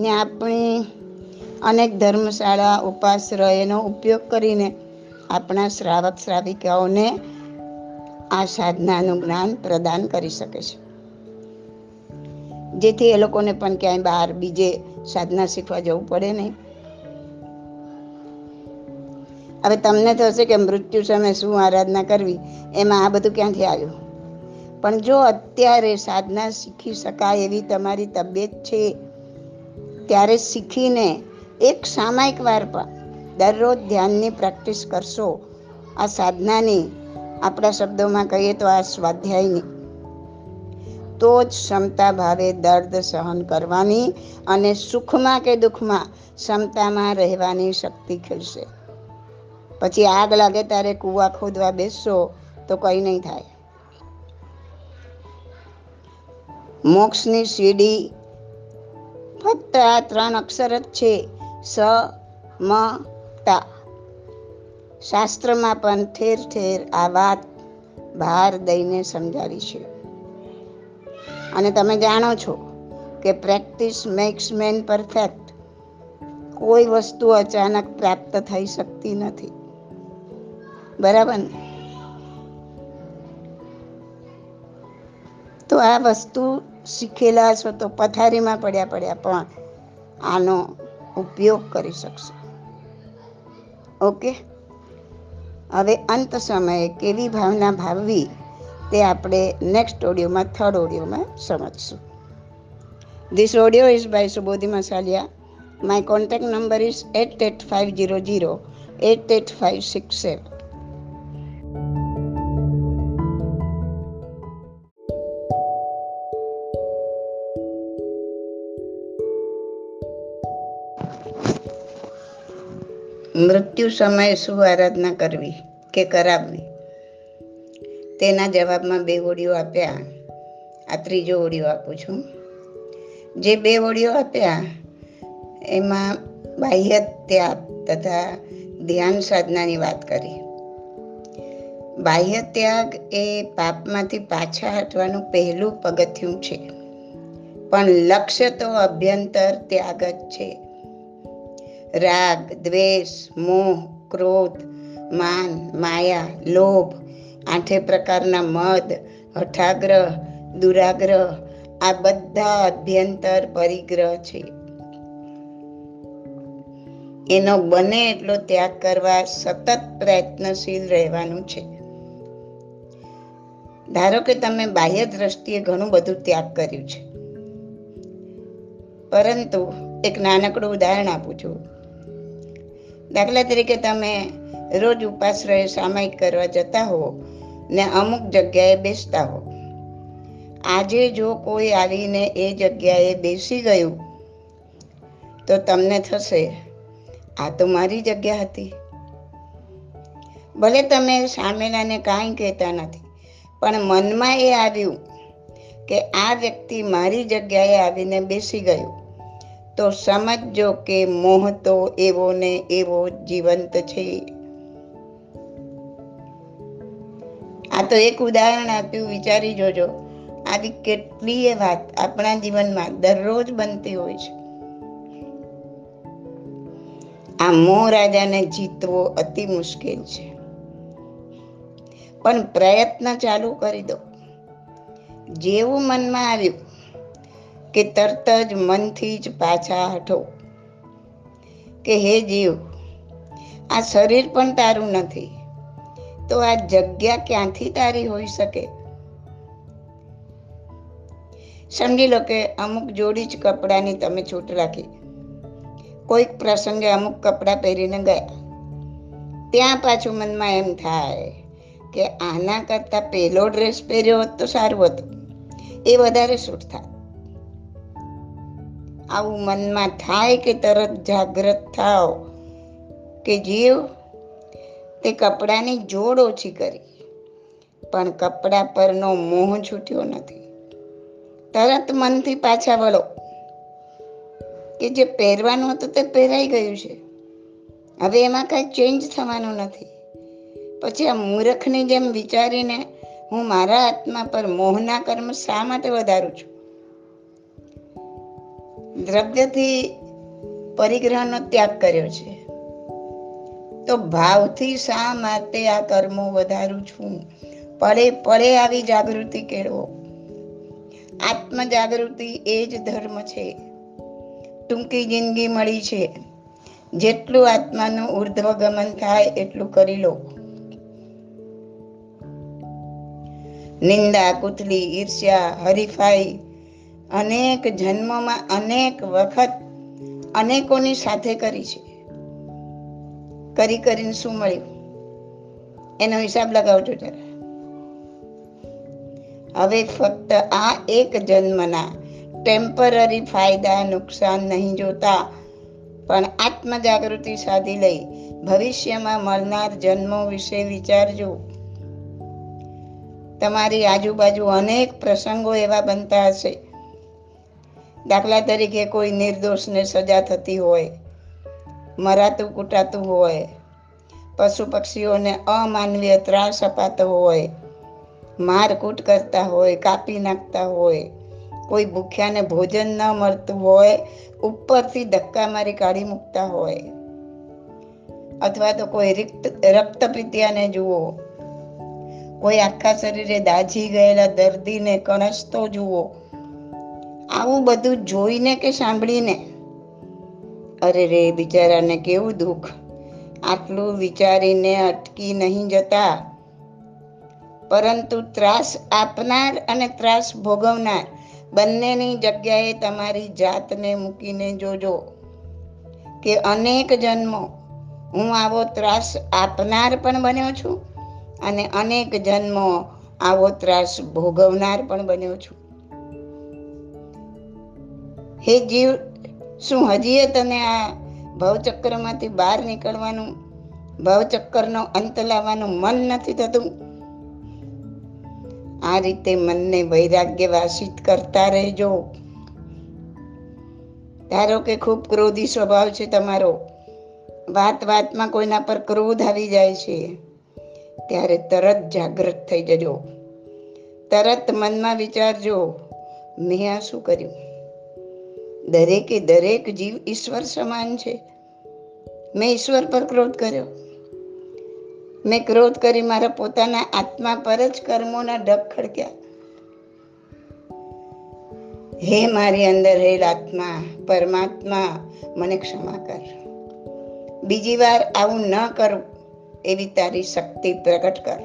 [SPEAKER 1] ને આપણી અનેક ધર્મશાળા ઉપાશ્રયનો ઉપયોગ કરીને આપણા શ્રાવક શ્રાવિકાઓને આ સાધનાનું જ્ઞાન પ્રદાન કરી શકે છે. જેથી એ લોકોને પણ ક્યાંય બહાર બીજે સાધના શીખવા જવું પડે નહીં. હવે તમને થશે કે મૃત્યુ સામે શું આરાધના કરવી, એમાં આ બધું ક્યાંથી આવ્યું? પણ જો અત્યારે સાધના શીખી શકાય એવી તમારી તબિયત છે, ત્યારે શીખીને એક સામાયિક વાર પણ દરરોજ ધ્યાનની પ્રેક્ટિસ કરશો. આ સાધનાની આપણા શબ્દોમાં કહીએ તો આ સ્વાધ્યાયની તો જ ક્ષમતા ભાવે દર્દ સહન કરવાની અને સુખમાં કે દુઃખમાં ક્ષમતામાં રહેવાની શક્તિ ખીલશે. પછી આગ લાગે ત્યારે કૂવા ખોદવા બેસશો તો કંઈ નહીં થાય. મોક્ષની સીડી ફક્ત આ ત્રણ અક્ષર જ છે. સ, મ, તા. શાસ્ત્રમાં પણ ઠેર ઠેર આ વાત ભાર દઈને સમજાવી છે. અને તમે જાણો છો કે પ્રેક્ટિસ મેક્સ મેન પરફેક્ટ. કોઈ વસ્તુ અચાનક પ્રાપ્ત થઈ શકતી નથી. બરાબર ને? તો આ વસ્તુ શીખેલા છો તો પથારીમાં પડ્યા પડ્યા પણ આનો ઉપયોગ કરી શકશો. ઓકે? હવે અંત સમયે કેવી ભાવના ભાવવી તે આપણે નેક્સ્ટ ઓડિયોમાં થર્ડ ઓડિયોમાં સમજશું. This audio is by Subodhi Masaliya my contact number is eight eight five zero zero eight eight five six seven મૃત્યુ સમયે શું આરાધના કરવી કે કરાવવી? તેના જવાબમાં બે હોડીઓ આપ્યા. આ ત્રીજો હોડીઓ આપું છું. જે બે હોડીઓ આપ્યા, એમાં બાહ્ય ત્યાગ તથા ધ્યાન સાધનાની વાત કરી. બાહ્ય ત્યાગ એ પાપમાંથી પાછા હટવાનું પહેલું પગથિયું છે. પણ લક્ષ્ય તો અભ્યંતર ત્યાગ જ છે. રાગ, દ્વેષ, મોહ, ક્રોધ, માન, માયા, લોભ આઠે પ્રકારના મદ, હઠાગ્રહ, દુરાગ્રહ, આ બધા અભ્યંતર પરિગ્રહ છે. એનો બને એટલો ત્યાગ કરવા સતત પ્રયત્નશીલ રહેવાનું છે. ધારો કે તમે બાહ્ય દ્રષ્ટિએ ઘણું બધું ત્યાગ કર્યું છે. પરંતુ એક નાનકડું ઉદાહરણ આપું છું. દાખલા તરીકે તમે રોજ ઉપાશ્રય સામાયિક કરવા જતા હો ને અમુક જગ્યાએ બેસતા હો. આજે જો કોઈ આવીને એ જગ્યાએ બેસી ગયું, તો તમને થશે, આ તો મારી જગ્યા હતી. ભલે તમે સામેલાને કાંઈ કહેતા નથી, પણ મનમાં એ આવ્યું કે આ વ્યક્તિ મારી જગ્યાએ આવીને બેસી ગયું. તો સમજજો કે મોહ તો એવો ને એવો જીવંત છે. આ તો એક ઉદાહરણ આપ્યું, વિચારી જોજો. આવી કેટલીય વાત આપણા જીવનમાં દરરોજ બનતી હોય છે. આ મોહ રાજાને જીતવો અતિ મુશ્કેલ છે. પણ પ્રયત્ન ચાલુ કરી દો. જેવું મનમાં આવ્યું કે તરત જ મનથી જ પાછા હઠો કે હે જીવ, આ શરીર પણ તારું નથી. તો આ જગ્યા ક્યાંથી તારી હોઈ શકે? સમજી લો કે અમુક જોડી જ કપડાની તમે છૂટ રાખી. કોઈક પ્રસંગે અમુક કપડાં પહેરીને ગયા. ત્યાં પાછું મનમાં એમ થાય કે આના કરતાં પહેલો ડ્રેસ પહેર્યો હોત તો સારું હતું. એ વધારે સૂટ થાય આવું મનમાં થાય કે તરત જાગૃત થાવ કે જીવ તે કપડાની જોડ ઓછી કરી. પણ કપડા પરનો મોહ છૂટ્યો નથી. તરત મનથી પાછા વળો કે જે પહેરવાનું હતું તે પહેરાઈ ગયું છે. હવે એમાં કાંઈ ચેન્જ થવાનું નથી. પછી આ મૂર્ખની જેમ વિચારીને હું મારા આત્મા પર મોહના કર્મ શા માટે વધારું છું? દ્રવ્યથી પરિગ્રહનો ત્યાગ કર્યો છે. તો ભાવથી શા માટે આ કર્મો વધારું છું? પળે પળે આવી જાગૃતિ કેળવો. આત્મ જાગૃતિ એ જ ધર્મ છે. ટૂંકી જિંદગી મળી છે. જેટલું આત્માનું ઉર્ધ્વગમન થાય, એટલું કરી લો. નિંદા કુથલી ઈર્ષ્યા, હરીફાઈ, અનેક જન્મમાં અનેક વખત અનેકોની સાથે કરી છે. કરી કરીને શું મળ્યું? એનો હિસાબ લગાવજો જરા. હવે ફક્ત આ એક જન્મના ટેમ્પરરી ફાયદા, નુકસાન નહીં જોતા, પણ આત્મ જાગૃતિ સાધી લઈ ભવિષ્યમાં મળનાર જન્મો વિશે વિચારજો. તમારી આજુબાજુ અનેક પ્રસંગો એવા બનતા હશે. દાખલા તરીકે કોઈ નિર્દોષને સજા થતી હોય મરાતું કૂટાતું હોય, પશુ પક્ષીઓને અમાનવીય ત્રાસ અપાતો હોય મારકૂટ કરતા હોય, કાપી નાખતા હોય, કોઈ ભૂખ્યાને ભોજન ન મળતું હોય, ઉપરથી ધક્કા મારી કાઢી મૂકતા હોય. અથવા તો કોઈ રિક્ત રક્તપિત્યાને જુઓ. કોઈ આખા શરીરે દાઝી ગયેલા દર્દીને કણસતો જુઓ. આવું બધું જોઈને કે સાંભળીને? અરે રે, બિચારાને કેવું દુઃખ? આટલું વિચારીને અટકી નહીં જતા. પરંતુ ત્રાસ આપનાર અને ત્રાસ ભોગવનાર બંનેની જગ્યાએ તમારી જાતને મૂકીને જોજો કે અનેક જન્મો હું આવો ત્રાસ આપનાર પણ બન્યો છું અને અનેક જન્મો આવો ત્રાસ ભોગવનાર પણ બન્યો છું. હે જીવ શું હજીએ તને આ ભવચક્રમાંથી બહાર નીકળવાનું? ભવચક્કરનો અંત લાવવાનું મન નથી થતું. આ રીતે મનને વૈરાગ્ય વાસિત કરતા રહેજો. ધારો કે ખૂબ ક્રોધી સ્વભાવ છે તમારો. વાત વાતમાં કોઈના પર ક્રોધ આવી જાય છે. ત્યારે તરત જાગૃત થઈ જજો. તરત મનમાં વિચારજો, મેં આ શું કર્યું? દરેકે દરેક જીવ ઈશ્વર સમાન છે. મેં ઈશ્વર પર ક્રોધ કર્યો. મેં ક્રોધ કરી મારા પોતાના આત્મા પર જ કર્મોના ઢગ ખડક્યા. હે મારી અંદર રહેલ આત્મા, પરમાત્મા, મને ક્ષમા કર. બીજી વાર આવું ન કરું એવી તારી શક્તિ પ્રગટ કર.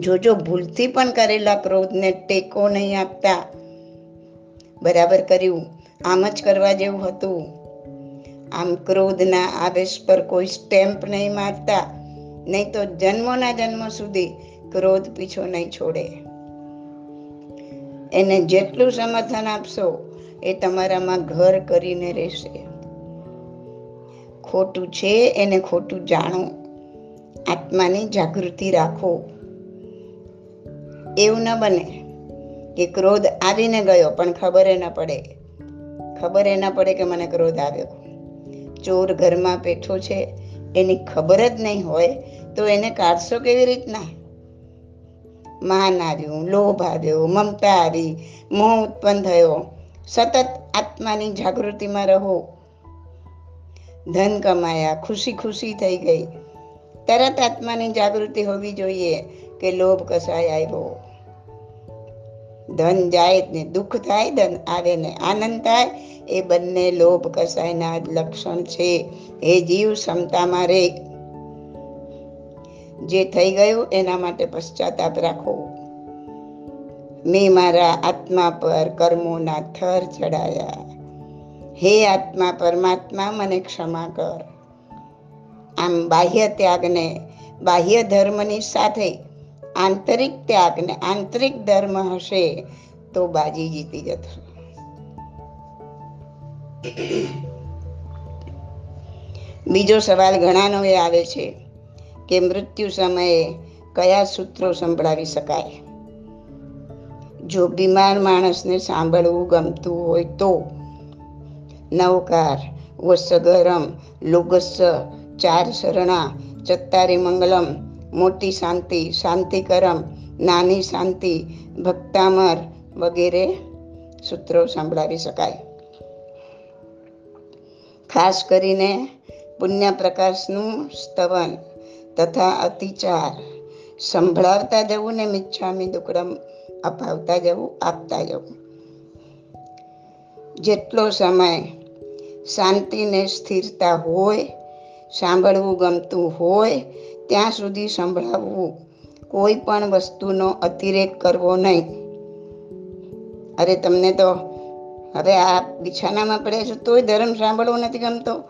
[SPEAKER 1] જોજો, ભૂલથી પણ કરેલા ક્રોધને ટેકો નહીં આપતા. બરાબર કર્યું. આમ જ કરવા જેવું હતું. આમ ક્રોધના આવેશ પર કોઈ સ્ટેમ્પ નહીં મારતા, નહીં તો જન્મોના જન્મ સુધી ક્રોધ પીછો નહીં છોડે. એને જેટલું સમર્થન આપશો, એ તમારામાં ઘર કરીને રહેશે. ખોટું છે એને ખોટું જાણો. આત્માની જાગૃતિ રાખો. એવું ન બને. કે ક્રોધ આવીને ગયો, પણ ખબર ન પડે. ખબર ન પડે કે મને ક્રોધ આવ્યો. ચોર ઘરમાં બેઠો છે, એની ખબર જ નહીં હોય તો એને કાઢશો કેવી રીતના? માન આવ્યું, લોભ આવ્યો, મમતા આવી, મોહ ઉત્પન્ન થયો. સતત આત્માની જાગૃતિમાં રહો. ધન કમાયા, ખુશી ખુશી થઈ ગઈ. તરત આત્માની જાગૃતિ હોવી જોઈએ કે લોભ કસાય આવ્યો. ધન જાય ને દુઃખ થાય, ધન આવે ને આનંદ થાય, એ બંને લોભ કસાયના લક્ષણ છે. એ જીવ ક્ષમતામાં રે. જે થઈ ગયું એના માટે પશ્ચાતાપ રાખો. મેં મારા આત્મા પર કર્મોના થર ચડાયા. હે આત્મા પરમાત્મા, મને ક્ષમા કર. આમ બાહ્ય ત્યાગને બાહ્ય ધર્મની સાથે આંતરિક ત્યાગ ને આંતરિક ધર્મ હશે તો બાજી જીતી જશે. બીજો સવાલ ઘણાનો એ આવે છે કે મૃત્યુ સમયે કયા સૂત્રો સંભળાવી શકાય? જો બીમાર માણસને સાંભળવું ગમતું હોય તો નવકાર વસગરમ લોગસ્સ, ચાર શરણા, ચત્તારી મંગલમ મોટી શાંતિ શાંતિકરમ નાની શાંતિ, ભક્તામર વગેરે સૂત્રો સંભળાવી શકાય. ખાસ કરીને પુણ્ય પ્રકાશનું સ્તવન તથા અતિચાર સંભળાવતા જવું ને મિચ્છામી દુકડમ અપાવતા જવું, આપતા જવું. જેટલો સમય શાંતિ ને સ્થિરતા હોય, સાંભળવું ગમતું હોય ત્યાં સુધી સંભળાવવું કોઈ પણ વસ્તુનો અતિરેક કરવો નહીં. અરે તમને તો હવે આ બિછાનામાં પડે છે તોય ધર્મ સાંભળવો નથી ગમતો.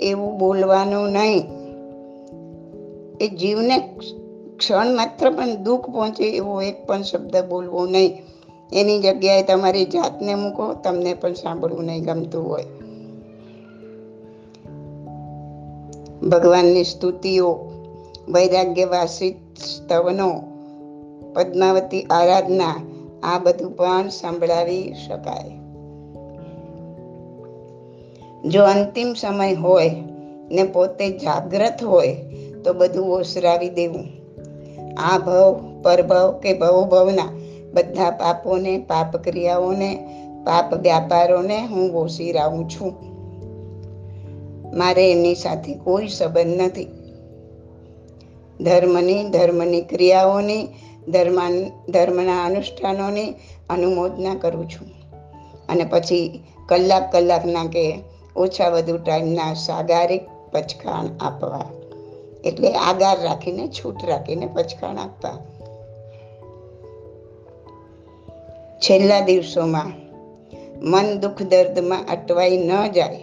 [SPEAKER 1] એવું બોલવાનું નહીં. એ જીવને ક્ષણ માત્ર પણ દુઃખ પહોંચે એવો એક પણ શબ્દ બોલવો નહીં. એની જગ્યાએ તમારી જાતને મૂકો, તમને પણ સાંભળવું નહીં ગમતું હોય. ભગવાનની સ્તુતિઓ વૈરાગ્યવાસી સ્તવનો પદ્માવતી આરાધના આ બધું પણ સંભળાવી શકાય. જો અંતિમ સમય હોય ને પોતે જાગ્રત હોય તો બધું ઓસરાવી દેવું. આ ભવ, પરભવ કે ભવ ભવના બધા પાપોને પાપ ક્રિયાઓને પાપ વ્યાપારોને હું ઓસી રહું છું. મારે એની સાથે કોઈ સંબંધ નથી. ધર્મની ધર્મની ક્રિયાઓની, ધર્માન, ધર્મના અનુષ્ઠાનોની અનુમોદના કરું છું. અને પછી કલાક કલાકના કે ઓછા વધુ ટાઈમના સાગારિક પચખાણ આપવા. એટલે આગાર રાખીને, છૂટ રાખીને પચખાણ આપવા. છેલ્લા દિવસોમાં મન દુઃખ દર્દમાં અટવાઈ ન જાય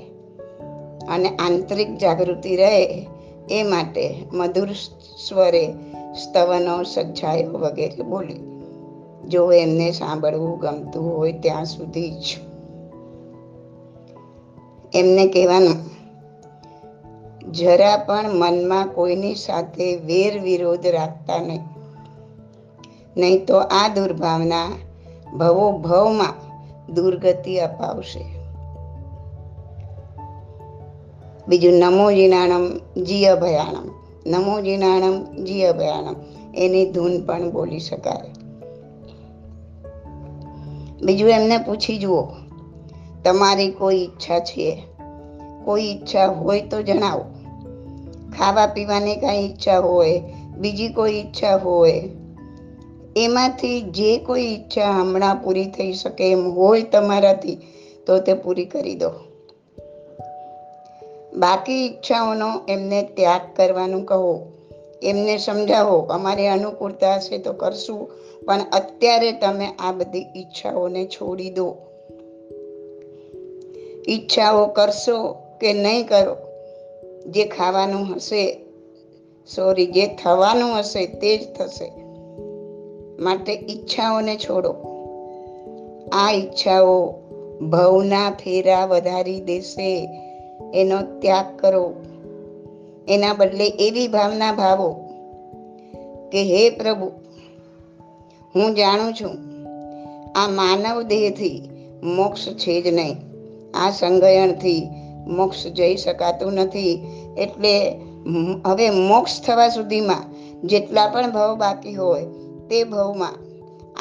[SPEAKER 1] અને આંતરિક જાગૃતિ રહે એ માટે મધુર સ્વરે સ્તવનો સજ્જાયો વગેરે બોલી. જો એમને સાંભળવું ગમતું હોય ત્યાં સુધી જ. એમને કહેવાનું, જરા પણ મનમાં કોઈની સાથે વેર વિરોધ રાખતા નહીં. નહીં તો આ દુર્ભાવના ભવો ભવમાં દુર્ગતિ અપાવશે. બીજું નમો જીનાણમ જીય ભયાણમ નમો જીનાણમ જી અભયાણમ એની ધૂન પણ બોલી શકાય. બીજું એમને પૂછી જુઓ. તમારી કોઈ ઈચ્છા છે? કોઈ ઈચ્છા હોય તો જણાવો. ખાવા પીવાની કાંઈ ઈચ્છા હોય, બીજી કોઈ ઈચ્છા હોય, એમાંથી જે કોઈ ઈચ્છા હમણાં પૂરી થઈ શકે એમ હોય તમારાથી, તો તે પૂરી કરી દો. બાકી ઈચ્છાઓનો એમને ત્યાગ કરવાનું કહો, એમને સમજાવો, અમારી અનુકૂળતા હશે તો કરશું, પણ અત્યારે તમે આ બધી ઈચ્છાઓને છોડી દો. ઈચ્છાઓ કરશો કે નહીં કરો, જે ખાવાનું હશે, સોરી, જે થવાનું હશે તે જ થશે. માટે ઈચ્છાઓને છોડો. આ ઈચ્છાઓ ભવના ફેરા વધારી દેશે. એનો ત્યાગ કરો. એના બદલે એવી ભાવના ભાવો કે, હે પ્રભુ, હું જાણું છું, આ માનવ દેહથી મોક્ષ છે જ નહીં. આ સંગયણથી મોક્ષ જઈ શકાતું નથી. એટલે હવે મોક્ષ થવા સુધીમાં જેટલા પણ ભાવ બાકી હોય, તે ભાવમાં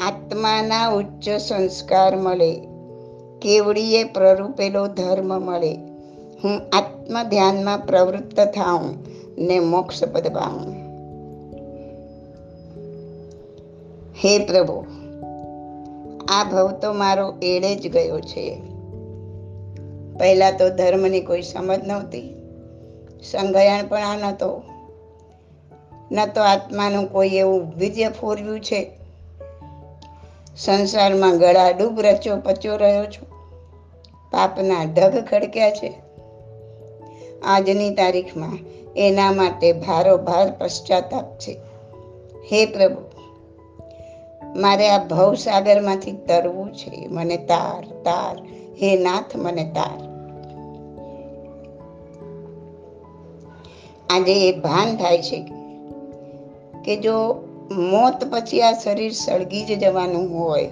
[SPEAKER 1] આત્માના ઉચ્ચ સંસ્કાર મળે. કેવડીએ પ્રરૂપેલો ધર્મ મળે. હું આત્મ ધ્યાનમાં પ્રવૃત્ત થાઉં ને મોક્ષ પદ પાઉં હે પ્રભુ, આ ભવ તો મારો એડે જ ગયો છે. પહેલાં તો ધર્મની કોઈ સમજ નહોતી સંગયણ પણ આ નહોતો. ન તો આત્માનું કોઈ એવું વિજય ફોરવ્યું છે. સંસારમાં ગળા ડૂબ રચો પચ્યો રહ્યો છું. પાપના ઢગ ખડક્યા છે. આજની તારીખમાં એના માટે ભારોભાર પશ્ચાતાપ છે. હે પ્રભુ, મારે આ ભવસાગરમાંથી તરવું છે. મને તાર તાર. હે નાથ, મને તાર. આજે એ ભાન થાય છે કે જો મોત પછી આ શરીર સળગી જ જવાનું હોય,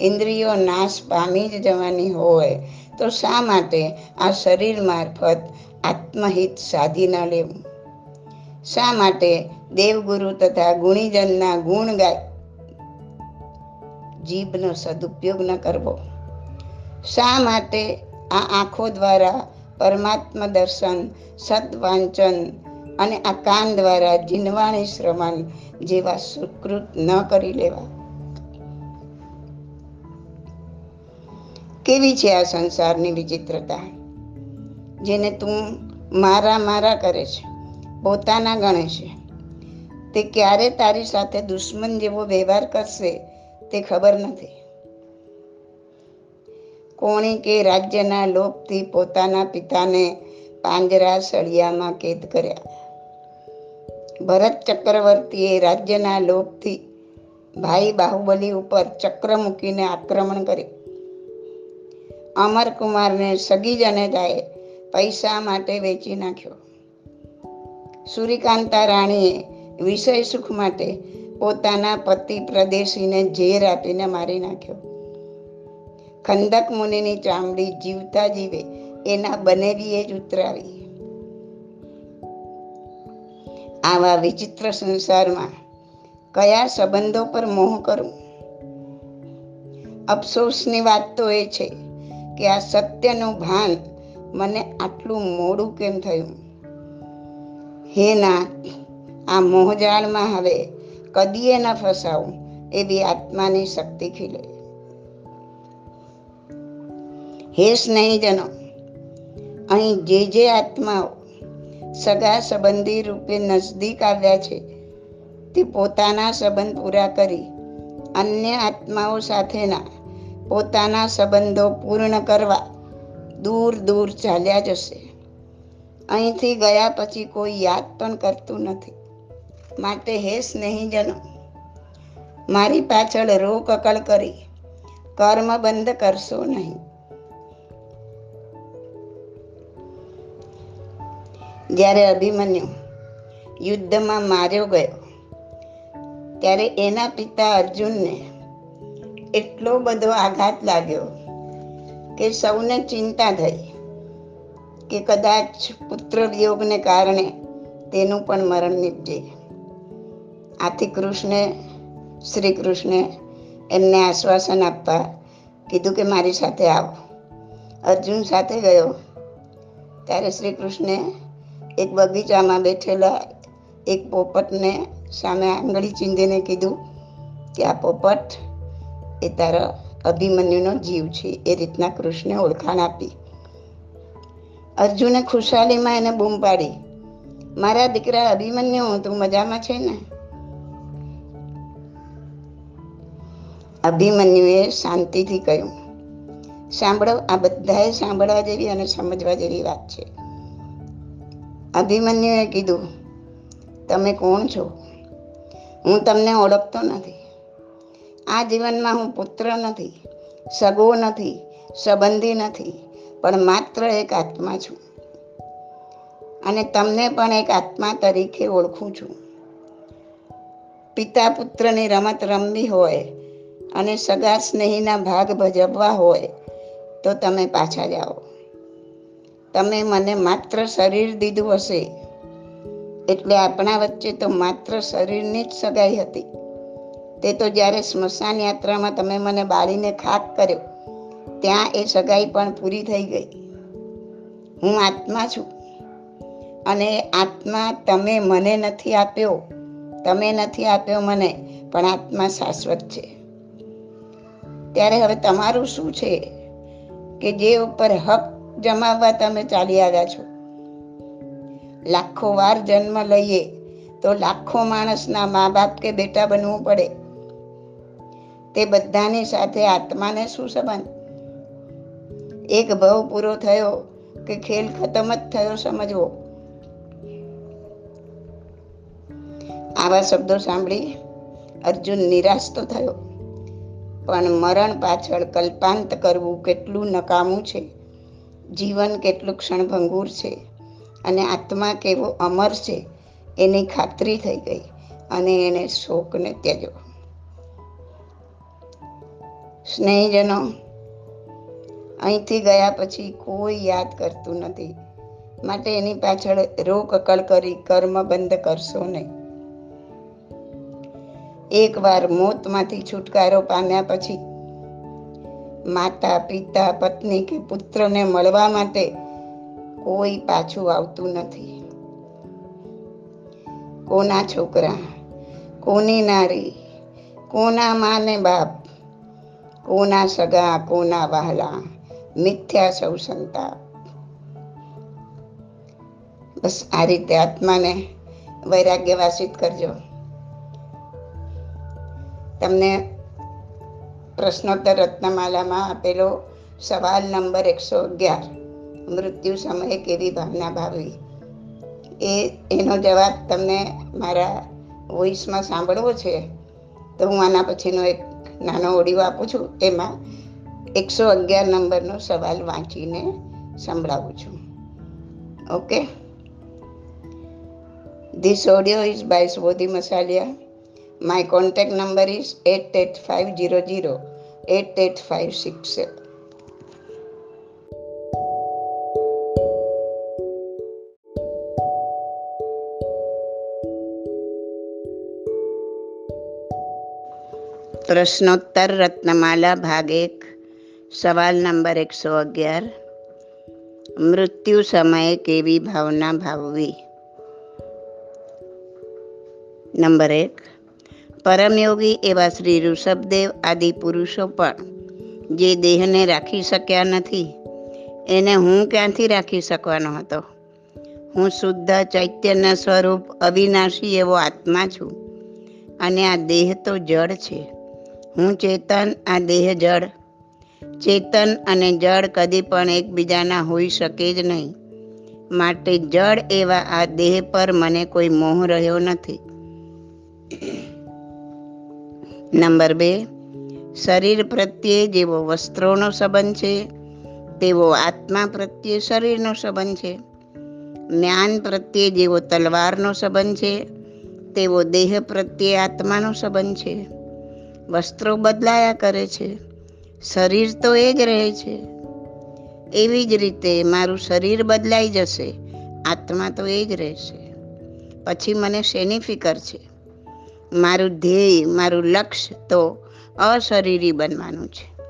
[SPEAKER 1] ઇન્દ્રિયો નાશ પામી જ જવાની હોય, તો શા માટે આ શરીર મારફત આત્મહિત સાધી ન લેવું. શા માટે દેવગુરુ તથા ગુણીજનના ગુણ ગાય? જીભનો સદુપયોગ ન કરવો. શા માટે આ આંખો દ્વારા પરમાત્મા દર્શન, સદવાંચન અને આ કાન દ્વારા જીનવાણી શ્રવણ જેવા સુકૃત ન કરી લેવા? કેવી છે આ સંસારની વિચિત્રતા? જેને તું મારા મારા કરે છે, પોતાના ગણે છે. તે ક્યારે તારી સાથે દુશ્મન જેવો વ્યવહાર કરશે તે ખબર નથી. કોણે કે રાજ્યના લોભથી પોતાના પિતાને પાંજરા સળિયામાં કેદ કર્યા. ભરત ચક્રવર્તીએ રાજ્યના લોભથી ભાઈ બાહુબલી ઉપર ચક્ર મૂકીને આક્રમણ કર્યું. અમરકુમારને સગી જનેતાએ પૈસા માટે વેચી નાખ્યો. સૂર્યકાંતા રાણીએ વિષય સુખ માટે પોતાના પતિ પ્રદેશીને ઝેર આપીને મારી નાખ્યો. ખંદક મુનિની ચામડી જીવતા જીવે એના બનેવીએ જ ઉતરાવી. આવા વિચિત્ર સંસારમાં કયા સંબંધો પર મોહ કરું? અફસોસની વાત તો એ છે કે આ સત્યનું ભાન મને આટલું મોડું કેમ થયું? હે નાથ આ મોહજાળમાં હવે કદીએ ન ફસાવું એવી આત્માની શક્તિ ખીલે. હે સ્નેહીજનો, અહીં જે જે આત્માઓ સગા સંબંધી રૂપે નજદીક આવ્યા છે, તે પોતાના સંબંધ પૂરા કરી અન્ય આત્માઓ સાથેના પોતાના સંબંધો પૂર્ણ કરવા દૂર દૂર ચાલ્યા જશે. અહીંથી ગયા પછી કોઈ યાદ પણ કરતું નથી. માટે હે સ્નેહીજનો, મારી પાછળ રોકકળ કરી, કર્મ બંધ કરશો નહીં. જ્યારે અભિમન્યુ યુદ્ધમાં માર્યો ગયો, ત્યારે એના પિતા અર્જુનને એટલો બધો આઘાત લાગ્યો કે સૌને ચિંતા થઈ કે કદાચ પુત્ર વિયોગને કારણે તેનું પણ મરણ નીપજે. આથી કૃષ્ણે, શ્રી કૃષ્ણે એમને આશ્વાસન આપવા કીધું કે મારી સાથે આવો. અર્જુન સાથે ગયો. ત્યારે શ્રી કૃષ્ણે એક બગીચામાં બેઠેલા એક પોપટને સામે આંગળી ચીંધીને કીધું કે આ પોપટ એ તારા અભિમન્યુનો જીવ છે. એ રીતના કૃષ્ણે ઓળખાણ આપી. અર્જુને ખુશાલીમાં એને બૂમ પાડી. મારા દીકરા, અભિમન્યુ તું મજામાં છે ને? અભિમન્યુએ શાંતિથી કહ્યું. સાંભળો, આ બધાએ સાંભળવા જેવી અને સમજવા જેવી વાત છે. અભિમન્યુએ કીધું, તમે કોણ છો? હું તમને ઓળખતો નથી. આ જીવનમાં હું પુત્ર નથી, સગો નથી, સંબંધી નથી, પણ માત્ર એક આત્મા છું. અને તમને પણ એક આત્મા તરીકે ઓળખું છું. પિતા પુત્રની રમત રમવી હોય અને સગા સ્નેહીના ભાગ ભજવવા હોય તો તમે પાછા જાઓ. તમે મને માત્ર શરીર દીધું હશે, એટલે આપણા વચ્ચે તો માત્ર શરીરની જ સગાઈ હતી. તે તો જ્યારે સ્મશાન યાત્રામાં તમે મને બાળીને ખાક કર્યો, ત્યાં એ સગાઈ પણ પૂરી થઈ ગઈ. હું આત્મા છું અને આત્મા તમે મને નથી આપ્યો, તમે નથી આપ્યો મને, પણ આત્મા શાશ્વત છે. ત્યારે હવે તમારું શું છે કે જે ઉપર હક જમાવવા તમે ચાલી આવ્યા છો? લાખો વાર જન્મ લઈએ તો લાખો માણસના મા બાપ કે બેટા બનવું પડે. તે બધાની સાથે આત્માને શું સંબંધ? એક ભવ પૂરો થયો કે ખેલ ખતમ જ થયો સમજવો? આવા શબ્દો સાંભળી અર્જુન નિરાશ તો થયો. પણ મરણ પાછળ કલ્પાંત કરવું કેટલું નકામું છે. જીવન કેટલું ક્ષણભંગુર છે અને આત્મા કેવો અમર છે એની ખાતરી થઈ ગઈ અને એને શોકને ત્યજો. સ્નેહીજનો, અહીંથી ગયા પછી કોઈ યાદ કરતું નથી. માટે એની પાછળ રોક અકળ કરી કર્મ બંધ કરશો નહીં. એકવાર મોતમાંથી છુટકારો પામ્યા પછી માતા પિતા પત્ની કે પુત્રને મળવા માટે કોઈ પાછું આવતું નથી. કોના છોકરા, કોની નારી, કોના માને બાપ કોના સગા કોના વહાલા, મિથ્યા સૌ સંતાપ. બસ આ રીતે આત્માને વૈરાગ્ય વાસિત કરજો. તમને પ્રશ્નોત્તર રત્નમાલામાં આપેલો સવાલ નંબર એકસો અગિયાર, મૃત્યુ સમયે કેવી ભાવના ભાવવી? એ, એનો જવાબ તમને મારા વોઇસમાં સાંભળવો છે, તો હું આના પછીનો એક નાનો ઓડિયો આપું છું એમાં એકસો અગિયાર નંબરનો સવાલ વાંચીને સંભળાવું છું okay This audio is by Swodhi Masalia. My contact number is 88500 88567. પ્રશ્નોત્તર રત્નમાલા ભાગ એક સવાલ નંબર એકસો અગિયાર મૃત્યુ સમયે કેવી ભાવના ભાવવી નંબર એક પરમયોગી એવા શ્રી ઋષભદેવ આદિ પુરુષો પણ જે દેહને રાખી શક્યા નથી એને હું ક્યાંથી રાખી શકવાનો હતો? હું શુદ્ધ ચૈત્યના સ્વરૂપ અવિનાશી એવો આત્મા છું અને આ દેહ તો જળ છે. હું ચેતન, આ દેહ જળ. ચેતન અને જળ કદી પણ એકબીજાના હોઈ શકે જ નહીં. માટે જળ એવા આ દેહ પર મને કોઈ મોહ રહ્યો નથી. નંબર બે. શરીર પ્રત્યે જેવો વસ્ત્રોનો સંબંધ છે, તેવો આત્મા પ્રત્યે શરીરનો સંબંધ છે. જ્ઞાન પ્રત્યે જેવો તલવારનો સંબંધ છે, તેવો દેહ પ્રત્યે આત્માનો સંબંધ છે. વસ્ત્રો બદલાયા કરે છે. શરીર તો એ જ રહે છે. એવી જ રીતે મારું શરીર બદલાઈ જશે, આત્મા તો એ જ રહેશે. પછી મને શેની ફિકર છે? મારું ધ્યેય, મારું લક્ષ્ય તો અશરીરી બનવાનું છે.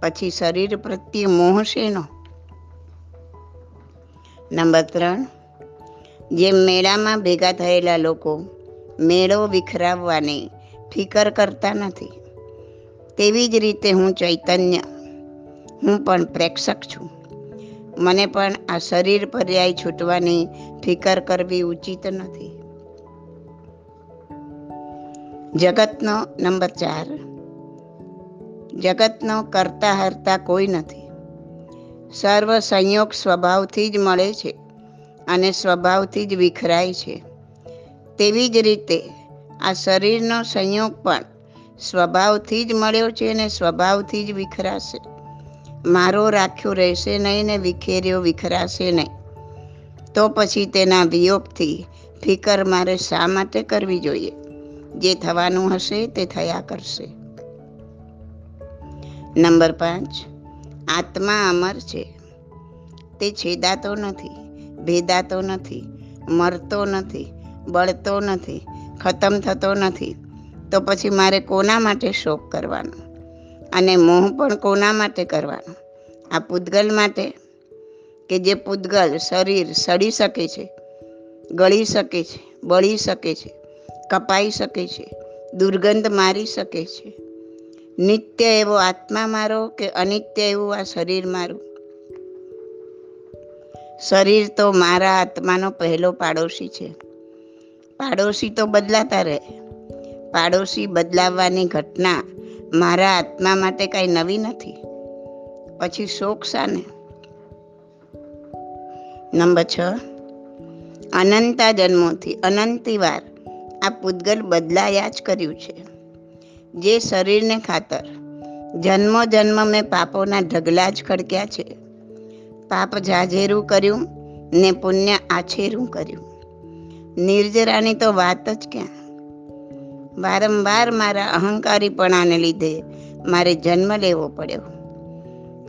[SPEAKER 1] પછી શરીર પ્રત્યે મોહ શેનો? નંબર ત્રણ. જેમ મેળામાં ભેગા થયેલા લોકો મેળો વિખરાવવાની ફિકર કરતા નથી તેવી જ રીતે હું ચૈતન્ય. હું પણ પ્રેક્ષક છું. મને પણ આ શરીર પર્યાય છૂટવાની ફિકર કરવી ઉચિત નથી. જગતનો નંબર ચાર. જગતનો કરતા હરતા કોઈ નથી. સર્વ સંયોગ સ્વભાવથી જ મળે છે અને સ્વભાવથી જ વિખરાય છે. તેવી જ રીતે આ શરીરનો સંયોગ પણ સ્વભાવથી જ મળ્યો છે અને સ્વભાવથી જ વિખરાશે. મારો રાખ્યો રહેશે નહીં ને વિખેર્યો વિખરાશે નહીં. તો પછી તેના વિયોગથી ફિકર મારે શા માટે કરવી જોઈએ? જે થવાનું હશે તે થયા કરશે. નંબર પાંચ. આત્મા અમર છે. તે છેદાતો નથી, ભેદાતો નથી, મરતો નથી, બળતો નથી, ખતમ થતો નથી. તો પછી મારે કોના માટે શોક કરવાનો? અને મોહ પણ કોના માટે કરવાનો? આ પૂતગલ માટે? કે જે પૂતગલ શરીર સડી શકે છે, ગળી શકે છે, બળી શકે છે, કપાઈ શકે છે, દુર્ગંધ મારી શકે છે? નિત્ય એવો આત્મા મારો કે અનિત્ય એવું આ શરીર મારું? શરીર તો મારા આત્માનો પહેલો પાડોશી છે. પાડોશી તો બદલાતા રહે. પાડોશી બદલાવવાની ઘટના મારા આત્મા માટે કાંઈ નવી નથી. પછી શોક શાને? નંબર છ. અનંતા જન્મોથી અનંતિવાર આ પૂતગલ બદલાયા જ કર્યું છે. જે શરીરને ખાતર જન્મો જન્મ મેં પાપોના ઢગલા જ ખડક્યા છે. પાપ જાજેરું કર્યું ને પુણ્ય આછેરું કર્યું. નિર્જરાની તો વાત જ ક્યાં? વારંવાર મારા અહંકારીપણાને લીધે મારે જન્મ લેવો પડ્યો.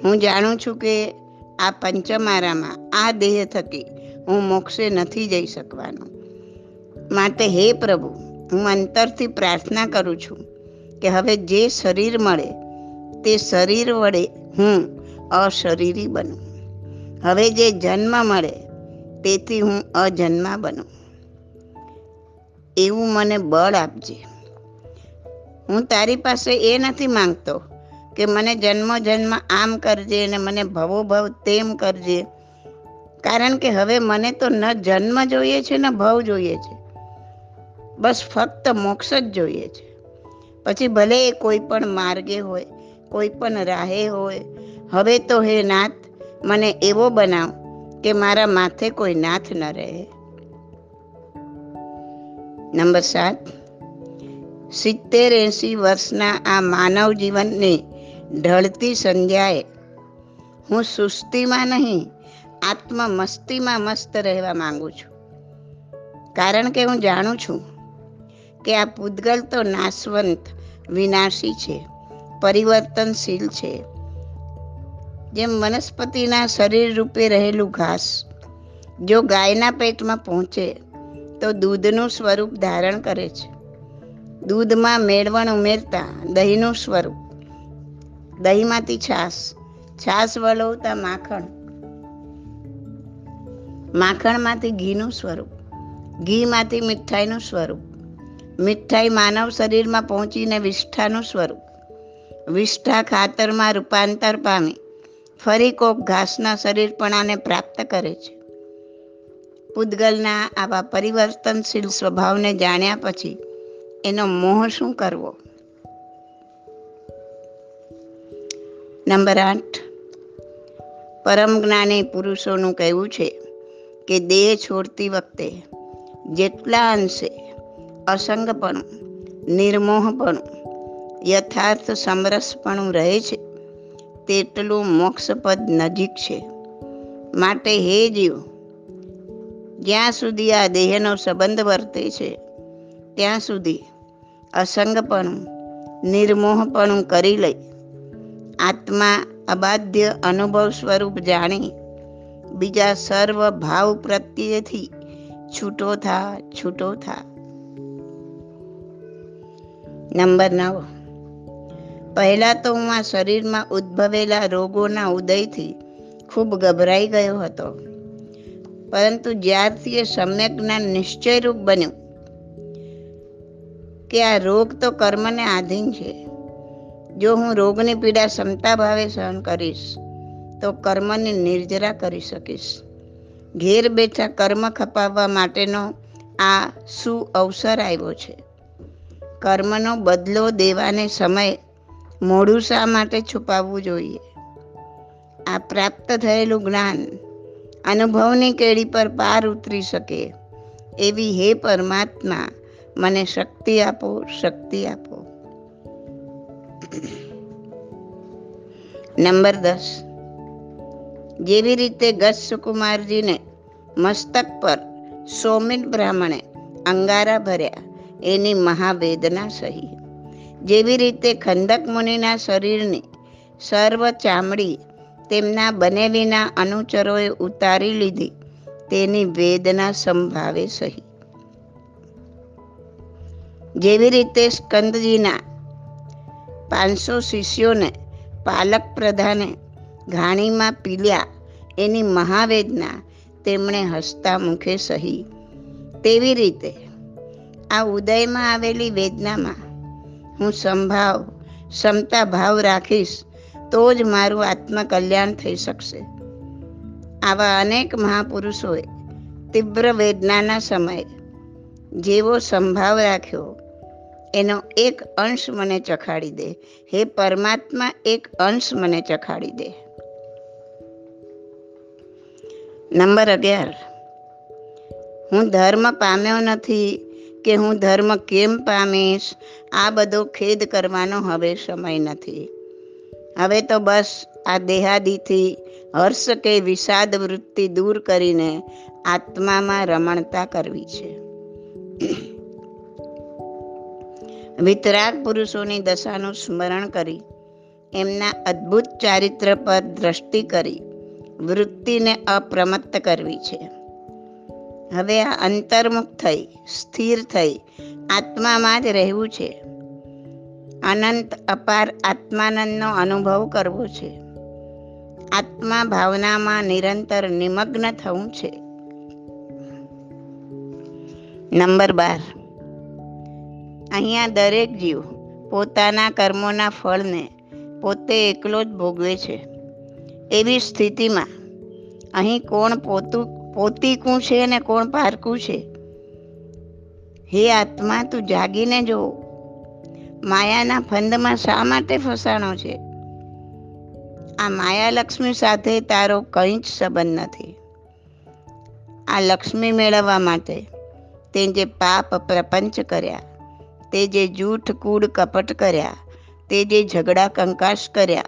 [SPEAKER 1] હું જાણું છું કે આ પંચમારામાં આ દેહ થકી હું મોક્ષે નથી જઈ શકવાનો. માટે હે પ્રભુ, હું અંતરથી પ્રાર્થના કરું છું કે હવે જે શરીર મળે તે શરીર વડે હું અશરીરી બનું. હવે જે જન્મ મળે તેથી હું અજન્મા બનું. એવું મને બળ આપજે. હું તારી પાસે એ નથી માંગતો કે મને જન્મ જન્મ આમ કરજે અને મને ભવો ભવ તેમ કરજે. કારણ કે હવે મને તો ન જન્મ જોઈએ છે, ન ભવ જોઈએ છે. બસ ફક્ત મોક્ષ જ જોઈએ છે. પછી ભલે એ કોઈ પણ માર્ગે હોય, કોઈ પણ રાહે હોય, હવે તો હે નાથ, મને એવો બનાવ કે મારા માથે કોઈ નાથ ન રહે. નંબર સાત. સિત્તેર એંસી વર્ષના આ માનવ જીવનની ઢળતી સંધ્યાએ હું સુસ્તીમાં નહીં, આત્મમસ્તીમાં મસ્ત રહેવા માંગુ છું. કારણ કે હું જાણું છું કે આ પૂતગલ તો નાશવંત, વિનાશી છે, પરિવર્તનશીલ છે. જેમ વનસ્પતિના શરીર રૂપે રહેલું ઘાસ, જો ગાયના પેટમાં પહોંચે, તો દૂધનું સ્વરૂપ ધારણ કરે છે. દૂધમાં મેળવણ ઉમેરતા દહીંનું સ્વરૂપ. દહીંમાંથી છાશ. છાશ વલોવતા માખણ. માખણમાંથી ઘીનું સ્વરૂપ. ઘીમાંથી મીઠાઈનું સ્વરૂપ. મીઠાઈ માનવ શરીરમાં પહોંચીને વિષ્ઠાનું સ્વરૂપ. વિષ્ઠા ખાતરમાં રૂપાંતર પામી. ફરી કોક ઘાસના શરીરપણાને પ્રાપ્ત કરે છે. પૂદગલના આવા પરિવર્તનશીલ સ્વભાવને જાણ્યા પછી એનો મોહ શું કરવો? નંબર આઠ. પરમ જ્ઞાની પુરુષોનું કહેવું છે કે દેહ છોડતી વખતે જેટલા અંશે અસંગપણું, નિર્મોહપણું, યથાર્થ સમરસપણું રહે છે, તેટલું મોક્ષપદ નજીક છે. માટે હે જીવ, જ્યાં સુધી આ દેહનો સંબંધ વર્તે છે, ત્યાં સુધી અસંગપણું, નિર્મોહપણું કરી લઈ. આત્મા અબાધ્ય અનુભવ સ્વરૂપ જાણી. બીજા સર્વ ભાવ પ્રત્યેથી છૂટો થા છૂટો થા. નંબર નવ. પહેલાં તો હું આ શરીરમાં ઉદ્ભવેલા રોગોના ઉદયથી ખૂબ ગભરાઈ ગયો હતો. પરંતુ જ્યારથી એ સમ્યક જ્ઞાન નિશ્ચયરૂપ બન્યું કે આ રોગ તો કર્મને આધીન છે. જો હું રોગની પીડા ક્ષમતા ભાવે સહન કરીશ, તો કર્મને નિર્જરા કરી શકીશ. ઘેર બેઠા કર્મ ખપાવવા માટેનો આ શું અવસર આવ્યો છે? કર્મનો બદલો દેવાને સમય મોડું શા માટે છુપાવવું જોઈએ? આ પ્રાપ્ત થયેલું જ્ઞાન અનુભવની કેડી પર પાર ઉતરી શકે એવી હે પરમાત્મા મને શક્તિ આપો શક્તિ આપો. નંબર દસ. જેવી રીતે ગત સુકુમારજીને મસ્તક પર સોમિત બ્રાહ્મણે અંગારા ભર્યા, એની મહાવેદના સહી. જેવી રીતે ખંદક મુનિના શરીરની સર્વ ચામડી તેમના બનેલીના અનુચરોએ ઉતારી લીધી, તેની વેદના સંભાવે સહી. જેવી રીતે સ્કંદજીના પાંચસો શિષ્યોને પાલક પ્રધાને ઘાણીમાં પીલ્યા એની મહાવેદના તેમણે હસતા મુખે સહી. તેવી રીતે આ ઉદયમાં આવેલી વેદનામાં હું સંભાવ ક્ષમતા ભાવ રાખીશ તો જ મારું આત્મકલ્યાણ થઈ શકશે. આવા અનેક મહાપુરુષોએ તીવ્ર વેદનાના સમયે જેવો સંભાવ રાખ્યો એનો એક અંશ મને ચખાડી દે. હે પરમાત્મા, એક અંશ મને ચખાડી દે. નંબર અગિયાર. હું ધર્મ પામ્યો નથી કે હું ધર્મ કેમ પામીશ? આ બધો ખેદ કરવાનો હવે સમય નથી. હવે તો બસ આ દેહાદીથી હર્ષ કે વિષાદ વૃત્તિ દૂર કરીને આત્મામાં રમણતા કરવી છે. વિતરાગ પુરુષોની દશાનું સ્મરણ કરી, એમના અદ્ભુત ચારિત્ર પર દ્રષ્ટિ કરી, વૃત્તિને અપ્રમત્ત કરવી છે. હવે આ અંતર્મુખ થઈ, સ્થિર થઈ, આત્મામાં જ રહેવું છે. અનંત અપાર આત્માનંદનો અનુભવ કરવો છે. આત્મા ભાવનામાં નિરંતર નિમગ્ન થવું છે. નંબર બાર. અહીંયા દરેક જીવ પોતાના કર્મોના ફળને પોતે એકલો જ ભોગવે છે. એવી સ્થિતિમાં અહીં કોણ પોતું, પોતીકું છે અને કોણ પારકું છે? હે આત્મા, તું જાગીને જો. માયાના ફંદમાં શા માટે ફસાણો છે? આ માયાલક્ષ્મી સાથે તારો કંઈ જ સંબંધ નથી. આ લક્ષ્મી મેળવવા માટે તે જે પાપ પ્રપંચ કર્યા તે જે જૂઠ, કૂડ, કપટ કર્યા, તે જે ઝઘડા કંકાશ કર્યા,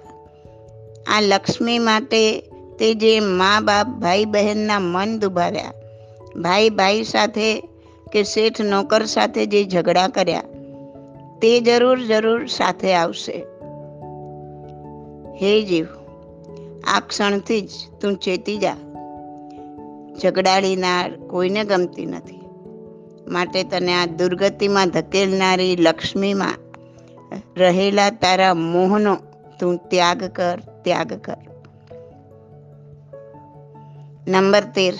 [SPEAKER 1] આ લક્ષ્મી માટે તે જે મા બાપ, ભાઈ બહેનના મન દુભાવ્યા, ભાઈ ભાઈ સાથે કે શેઠ નોકર સાથે જે ઝઘડા કર્યા, તે જરૂર જરૂર સાથે આવશે. હે જીવ, આ ક્ષણથી જ તું ચેતી જા. ઝઘડાડીનાર કોઈને ગમતી નથી. માટે તને આ દુર્ગતિમાં ધકેલનારી લક્ષ્મીમાં રહેલા તારા મોહનો તું ત્યાગ કર ત્યાગ કર. નંબર તેર.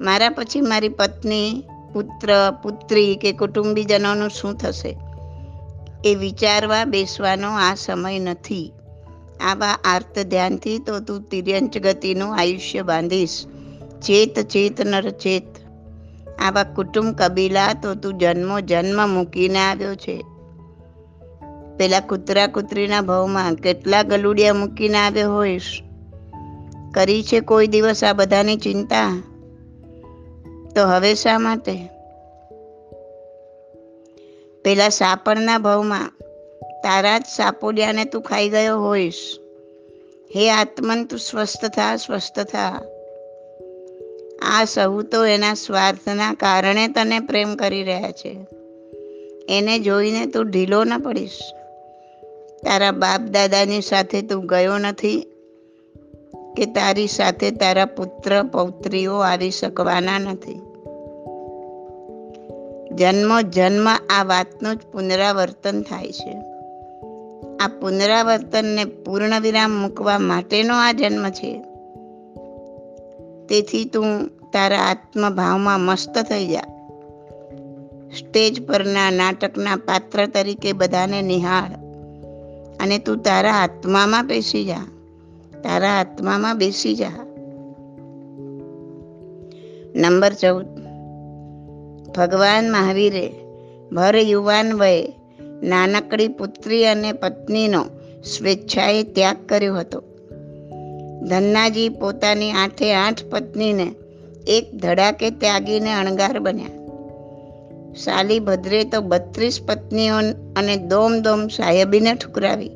[SPEAKER 1] મારા પછી મારી પત્ની, પુત્ર, પુત્રી કે કુટુંબીજનોનું શું થશે? એ વિચારવા બેસવાનો આ સમય નથી. આવા આર્ત ધ્યાનથી તો તું તિર્યંચ ગતિનું આયુષ્ય બાંધીશ. ચેત ચેત, નર, ચેત. આવા કુટુંબ કબીલા તો તું જન્મો જન્મ મૂકીને આવ્યો છે. પેલા કૂતરા કૂતરીના ભાવમાં કેટલા ગલુડિયા મૂકીને આવ્યો હોઈશ? કરી છે કોઈ દિવસ આ બધાની ચિંતા? તો હવે શા માટે? પેલા સાપણના ભાવમાં, તારા જ સાપોડિયાને તું ખાઈ ગયો હોઈશ. હે આત્મન, તું સ્વસ્થ થા સ્વસ્થ થા. આ સહુ તો એના સ્વાર્થના કારણે તને પ્રેમ કરી રહ્યા છે. એને જોઈને તું ઢીલો ન પડીશ. તારા બાપ દાદાની સાથે તું ગયો નથી કે તારી સાથે તારા પુત્ર, પૌત્રીઓ આવી શકવાના નથી. જન્મો જન્મ આ વાતનું જ પુનરાવર્તન થાય છે. આ પુનરાવર્તનને પૂર્ણ વિરામ મૂકવા માટેનો આ જન્મ છે. તેથી તું તારા આત્મભાવમાં મસ્ત થઈ જા. સ્ટેજ પરના નાટકના પાત્ર તરીકે બધાને નિહાળ અને તું તારા આત્મામાં બેસી જા. તારા આત્મામાં બેસી જા. નંબર ચૌદ. ભગવાન મહાવીરે, ભર યુવાન વયે નાનકડી પુત્રી અને પત્નીનો સ્વેચ્છાએ ત્યાગ કર્યો હતો. ધન્નાજી પોતાની આઠે આઠ પત્નીને એક ધડાકે ત્યાગીને અણગાર બન્યા. સાલી ભદ્રે તો બત્રીસ પત્નીઓ અને દોમ દોમ સાહેબીને ઠુકરાવી.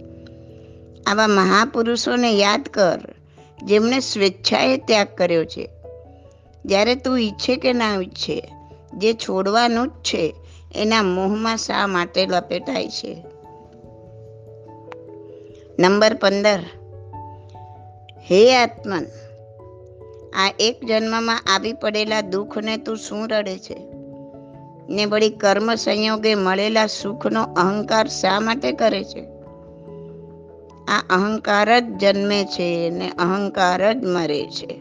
[SPEAKER 1] આવા મહાપુરુષોને યાદ કર, જેમણે સ્વેચ્છાએ ત્યાગ કર્યો છે. જ્યારે તું ઈચ્છે કે ના ઈચ્છે, જે છોડવાનું જ છે, એના મોહમાં શા માટે લપેટાય છે? નંબર પંદર. હે આત્મન, આ એક જન્મમાં આવી પડેલા દુઃખને તું શું રડે છે? ને વળી કર્મ સંયોગે મળેલા સુખનો અહંકાર શા માટે કરે છે? આ અહંકાર જ જન્મે છે ને અહંકાર જ મરે છે.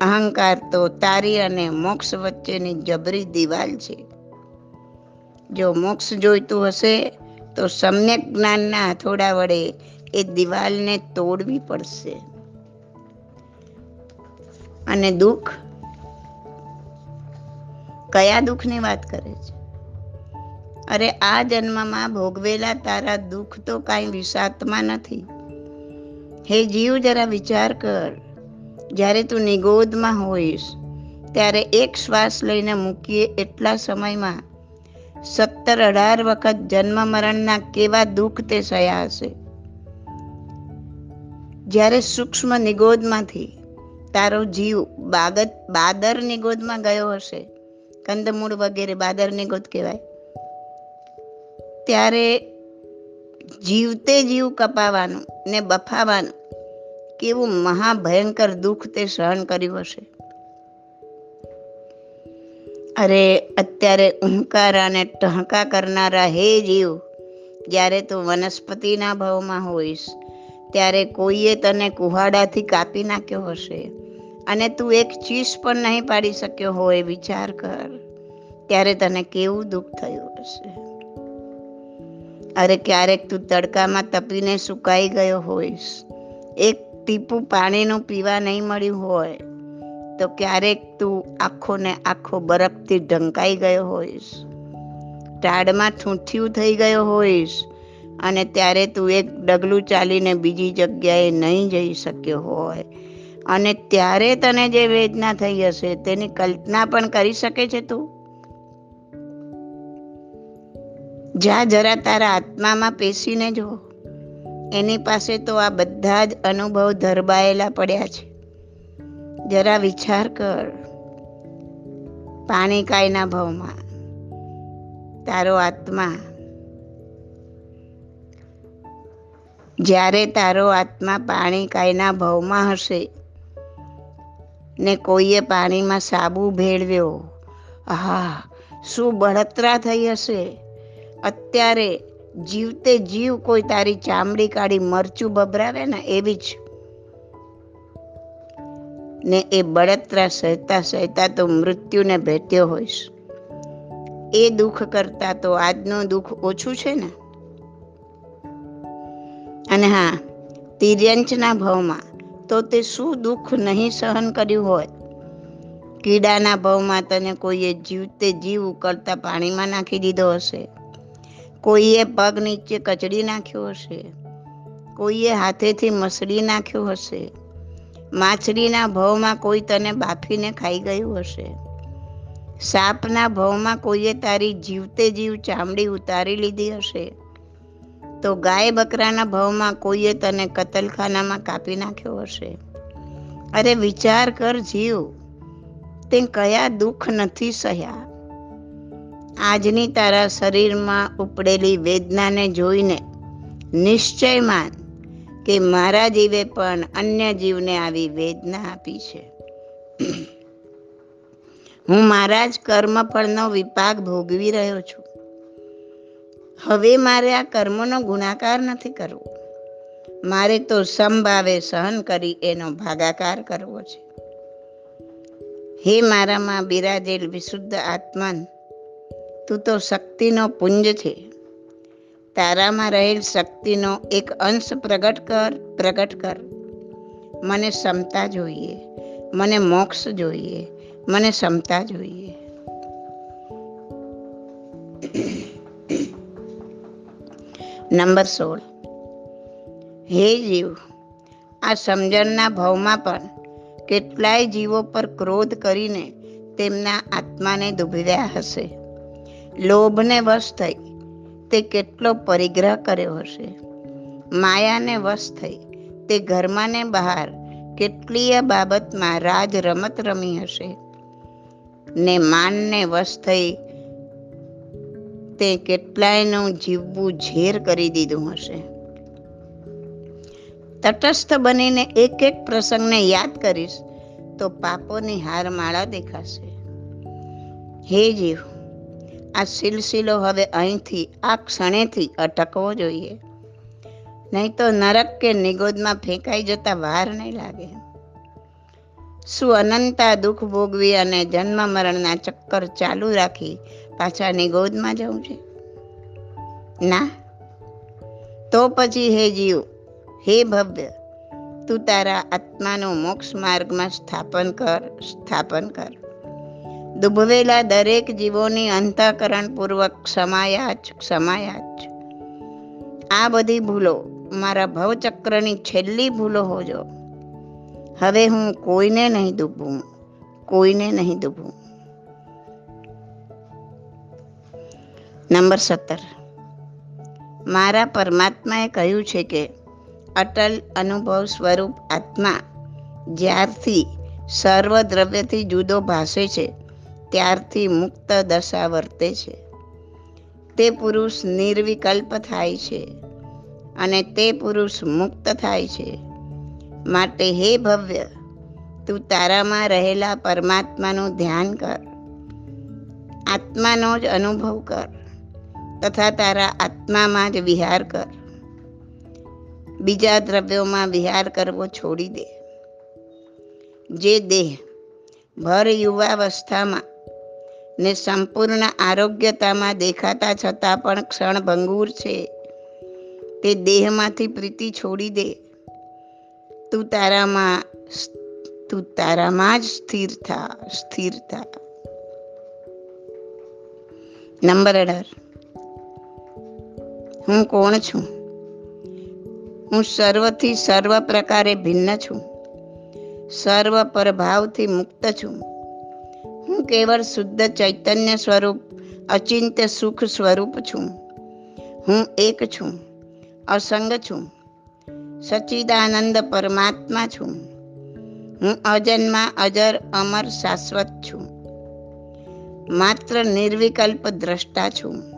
[SPEAKER 1] અહંકાર તો તારી અને મોક્ષ વચ્ચેની જબરી દિવાલ છે. જો મોક્ષ જોઈતું હશે તો સમ્યક જ્ઞાનના હથોડા વડે એ દિવાલને તોડવી પડશે. અને દુઃખ? કયા દુઃખની વાત કરે છે? અરે, આ જન્મમાં ભોગવેલા તારા દુઃખ તો કાંઈ વિષાત્મા નથી. હે જીવ, જરા વિચાર કર. જ્યારે તું નિગોદમાં હોઈશ, ત્યારે એક શ્વાસ લઈને મૂકીએ એટલા સમયમાં. સત્તર અઢાર વખત જન્મ મરણના કેવા દુઃખ તે સયા હશે. જ્યારે સૂક્ષ્મ નિગોદમાંથી તારો જીવ બાગત બાદર નિગોદમાં ગયો હશે, કંદમૂળ વગેરે બાદર નિગોદ કહેવાય, ત્યારે જીવતે જીવ કપાવાનું ને બફાવાનું કેવું મહાભયંકર દુઃખ તે સહન કર્યું હશે. અરે, અત્યારે ઊંકારા અને ટહકા કરનારા હે જીવ, જ્યારે તું વનસ્પતિના ભાવમાં હોઈશ ત્યારે કોઈએ તને કુહાડાથી કાપી નાખ્યો હશે અને તું એક ચીસ પણ નહીં પાડી શક્યો હોય, વિચાર કર. ત્યારે તને કેવું દુઃખ થયું હશે? અરે, ક્યારેક તું તડકામાં તપીને સુકાઈ ગયો હોઈશ. એક ટીપું પાણીનું પીવા નહીં મળ્યું હોય, તો ક્યારેક તું આખો ને આખો બરફથી ઢંકાઈ ગયો હોઈશ. ટાળમાં ઠૂંઠિયું થઈ ગયો હોઈશ અને ત્યારે તું એક ડગલું ચાલીને બીજી જગ્યાએ નહીં જઈ શક્યો હોય. અને ત્યારે તને જે વેદના થઈ હશે તેની કલ્પના પણ કરી શકે છે તું? જા જરા તારા આત્મામાં પેશીને જો. એની પાસે તો આ બધા જ અનુભવ ધરબાયેલા પડ્યા છે. જરા વિચાર કર. પાણી કાયના ભાવમાં. તારો આત્મા જ્યારે તારો આત્મા પાણી કાયના ભાવમાં હશે, ને કોઈએ પાણીમાં સાબુ ભેળવ્યો. હા શું બળતરા થઈ હશે? અત્યારે જીવતે જીવ કોઈ તારી ચામડી કાઢી મરચું ભભરાવે ને એવી જ. ને એ બળતરા સહેતા સહેતા તો મૃત્યુને ભેટ્યો હોઈશ. એ દુઃખ કરતા તો આજનું દુઃખ ઓછું છે ને? અને હા, તિર્યંચના ભાવમાં તો તે શું દુઃખ નહીં સહન કર્યું હોય કીડાના ભાવમાં તને કોઈએ જીવતે જીવ ઉકળતા પાણીમાં નાખી દીધો હશે. કોઈએ પગ નીચે કચડી નાખ્યો હશે. કોઈએ હાથેથી મસળી નાખ્યો હશે. માછલીના ભાવમાં કોઈ તને બાફીને ખાઈ ગયું હશે. સાપના ભાવમાં કોઈએ તારી જીવતે જીવ ચામડી ઉતારી લીધી હશે. તો ગાય બકરાના ભાવમાં કોઈએ તને કતલખાનામાં કાપી નાખ્યો હશે? અરે વિચાર કર જીવ, તે કયા દુઃખ નથી સહ્યા. આજની તારા શરીરમાં ઉપડેલી વેદનાને જોઈને નિશ્ચય માન કે મારા જીવે પણ અન્ય જીવને આવી વેદના આપી છે. હું મારા જ કર્મફળનો વિપાક ભોગવી રહ્યો છું. હવે મારે આ કર્મનો ગુણાકાર નથી કરવો. મારે તો સમભાવે સહન કરી એનો ભાગાકાર કરવો છે. હે મારામાં બિરાજેલ વિશુદ્ધ આત્મન, તું તો શક્તિનો પુંજ છે. તારામાં રહેલ શક્તિનો એક અંશ પ્રગટ કર પ્રગટ કર. મને ક્ષમતા જોઈએ, મને મોક્ષ જોઈએ, મને ક્ષમતા જોઈએ. નંબર સોળ. હે જીવ, આ સમજણના ભાવમાં પણ કેટલાય જીવો પર ક્રોધ કરીને તેમના આત્માને દુભવ્યા હશે. લોભને વશ થઈ તે કેટલો પરિગ્રહ કર્યો હશે. માયાને વશ થઈ તે ઘરમાં ને બહાર કેટલીય બાબતમાં રાજ રમત રમી હશે. ને માનને વશ થઈ તે કેટલાયનું જીવવું ઝેર કરી દીધું હશે. તટસ્થ બનીને એક એક પ્રસંગને યાદ કરીશ, તો પાપોની હારમાળા દેખાશે. હે જીવ, આ સિલસિલો હવે અહીંથી, આ ક્ષણેથી અટકવો જોઈએ. નહીં તો નરક કે નિગોદમાં ફેંકાઈ જતા વાર નહીં લાગે. શું અનંતા દુઃખ ભોગવી અને જન્મ મરણના ચક્કર ચાલુ રાખી પાછા ગોદમાં જવું છે. ના, તો પછી હે જીવ, હે ભવ્ય, તું તારા આત્માનું મોક્ષ માર્ગમાં સ્થાપન કર સ્થાપન કર. દુભવેલા દરેક જીવોની અંતઃકરણ પૂર્વક ક્ષમાયા જ આ બધી ભૂલો મારા ભવચક્રની છેલ્લી ભૂલો હોજો. હવે હું કોઈને નહીં દુભું કોઈને નહીં દુભું નંબર સત્તર. મારા પરમાત્માએ કહ્યું છે કે અટલ અનુભવ સ્વરૂપ આત્મા જ્યારથી સર્વ દ્રવ્યથી જુદો ભાસે છે, ત્યારથી મુક્ત દશા વર્તે છે. તે પુરુષ નિર્વિકલ્પ થાય છે અને તે પુરુષ મુક્ત થાય છે. માટે હે ભવ્ય, તું તારામાં રહેલા પરમાત્માનું ધ્યાન કર. આત્માનો જ અનુભવ કર. તથા તારા આત્મામાં જ વિહાર કર. બીજા દ્રવ્યોમાં વિહાર કરવો છોડી દે. જે દેહ ભર યુવાવસ્થામાં ને સંપૂર્ણ આરોગ્યતામાં દેખાતા છતાં પણ ક્ષણભંગુર છે, તે દેહમાંથી પ્રીતિ છોડી દે. તું તારામાં તું તારામાં જ સ્થિર થા સ્થિર થા. નંબર અઢાર. હું કોણ છું? હું સર્વથી સર્વ પ્રકારે ભિન્ન છું. સર્વ પરભાવથી મુક્ત છું. હું કેવળ શુદ્ધ ચૈતન્ય સ્વરૂપ, અચિંત્ય સુખ સ્વરૂપ છું. હું એક છું, અસંગ છું. સચ્ચિદાનંદ પરમાત્મા છું. હું અજન્મા, અજર, અમર, શાશ્વત છું. માત્ર નિર્વિકલ્પ દ્રષ્ટા છું.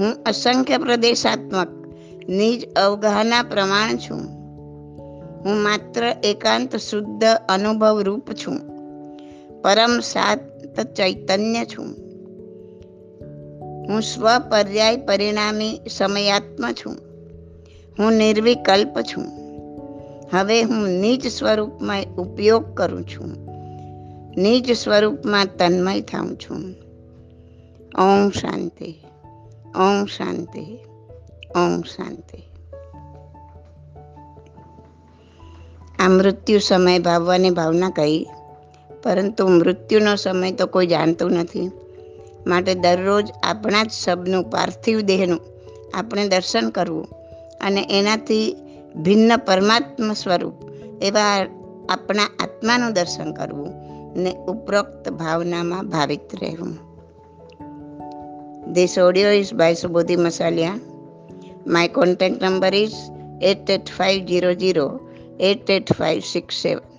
[SPEAKER 1] હું અસંખ્ય પ્રદેશાત્મક, નિજ અવગાહના પ્રમાણ છું. હું માત્ર એકાંત શુદ્ધ અનુભવ રૂપ છું. પરમ સાત ચૈતન્ય છું. હું સ્વપર્યાય પરિણામી સમયાત્મ છું. હું નિર્વિકલ્પ છું. હવે હું નિજ સ્વરૂપમાં ઉપયોગ કરું છું. નિજ સ્વરૂપમાં તન્મય થાઉં છું. ઓમ શાંતિ. ઓમ શાંતિ ઓમ શાંતિ. આ મૃત્યુ સમય ભાવવાની ભાવના કહી, પરંતુ મૃત્યુનો સમય તો કોઈ જાણતું નથી. માટે દરરોજ આપણા જ શબનું પાર્થિવ દેહનું આપણે દર્શન કરવું અને એનાથી ભિન્ન પરમાત્મ સ્વરૂપ એવા આપણા આત્માનું દર્શન કરવું ને ઉપરોક્ત ભાવનામાં ભાવિત રહેવું. This audio is by Subodhi Masalia. My contact number is 88500 88567.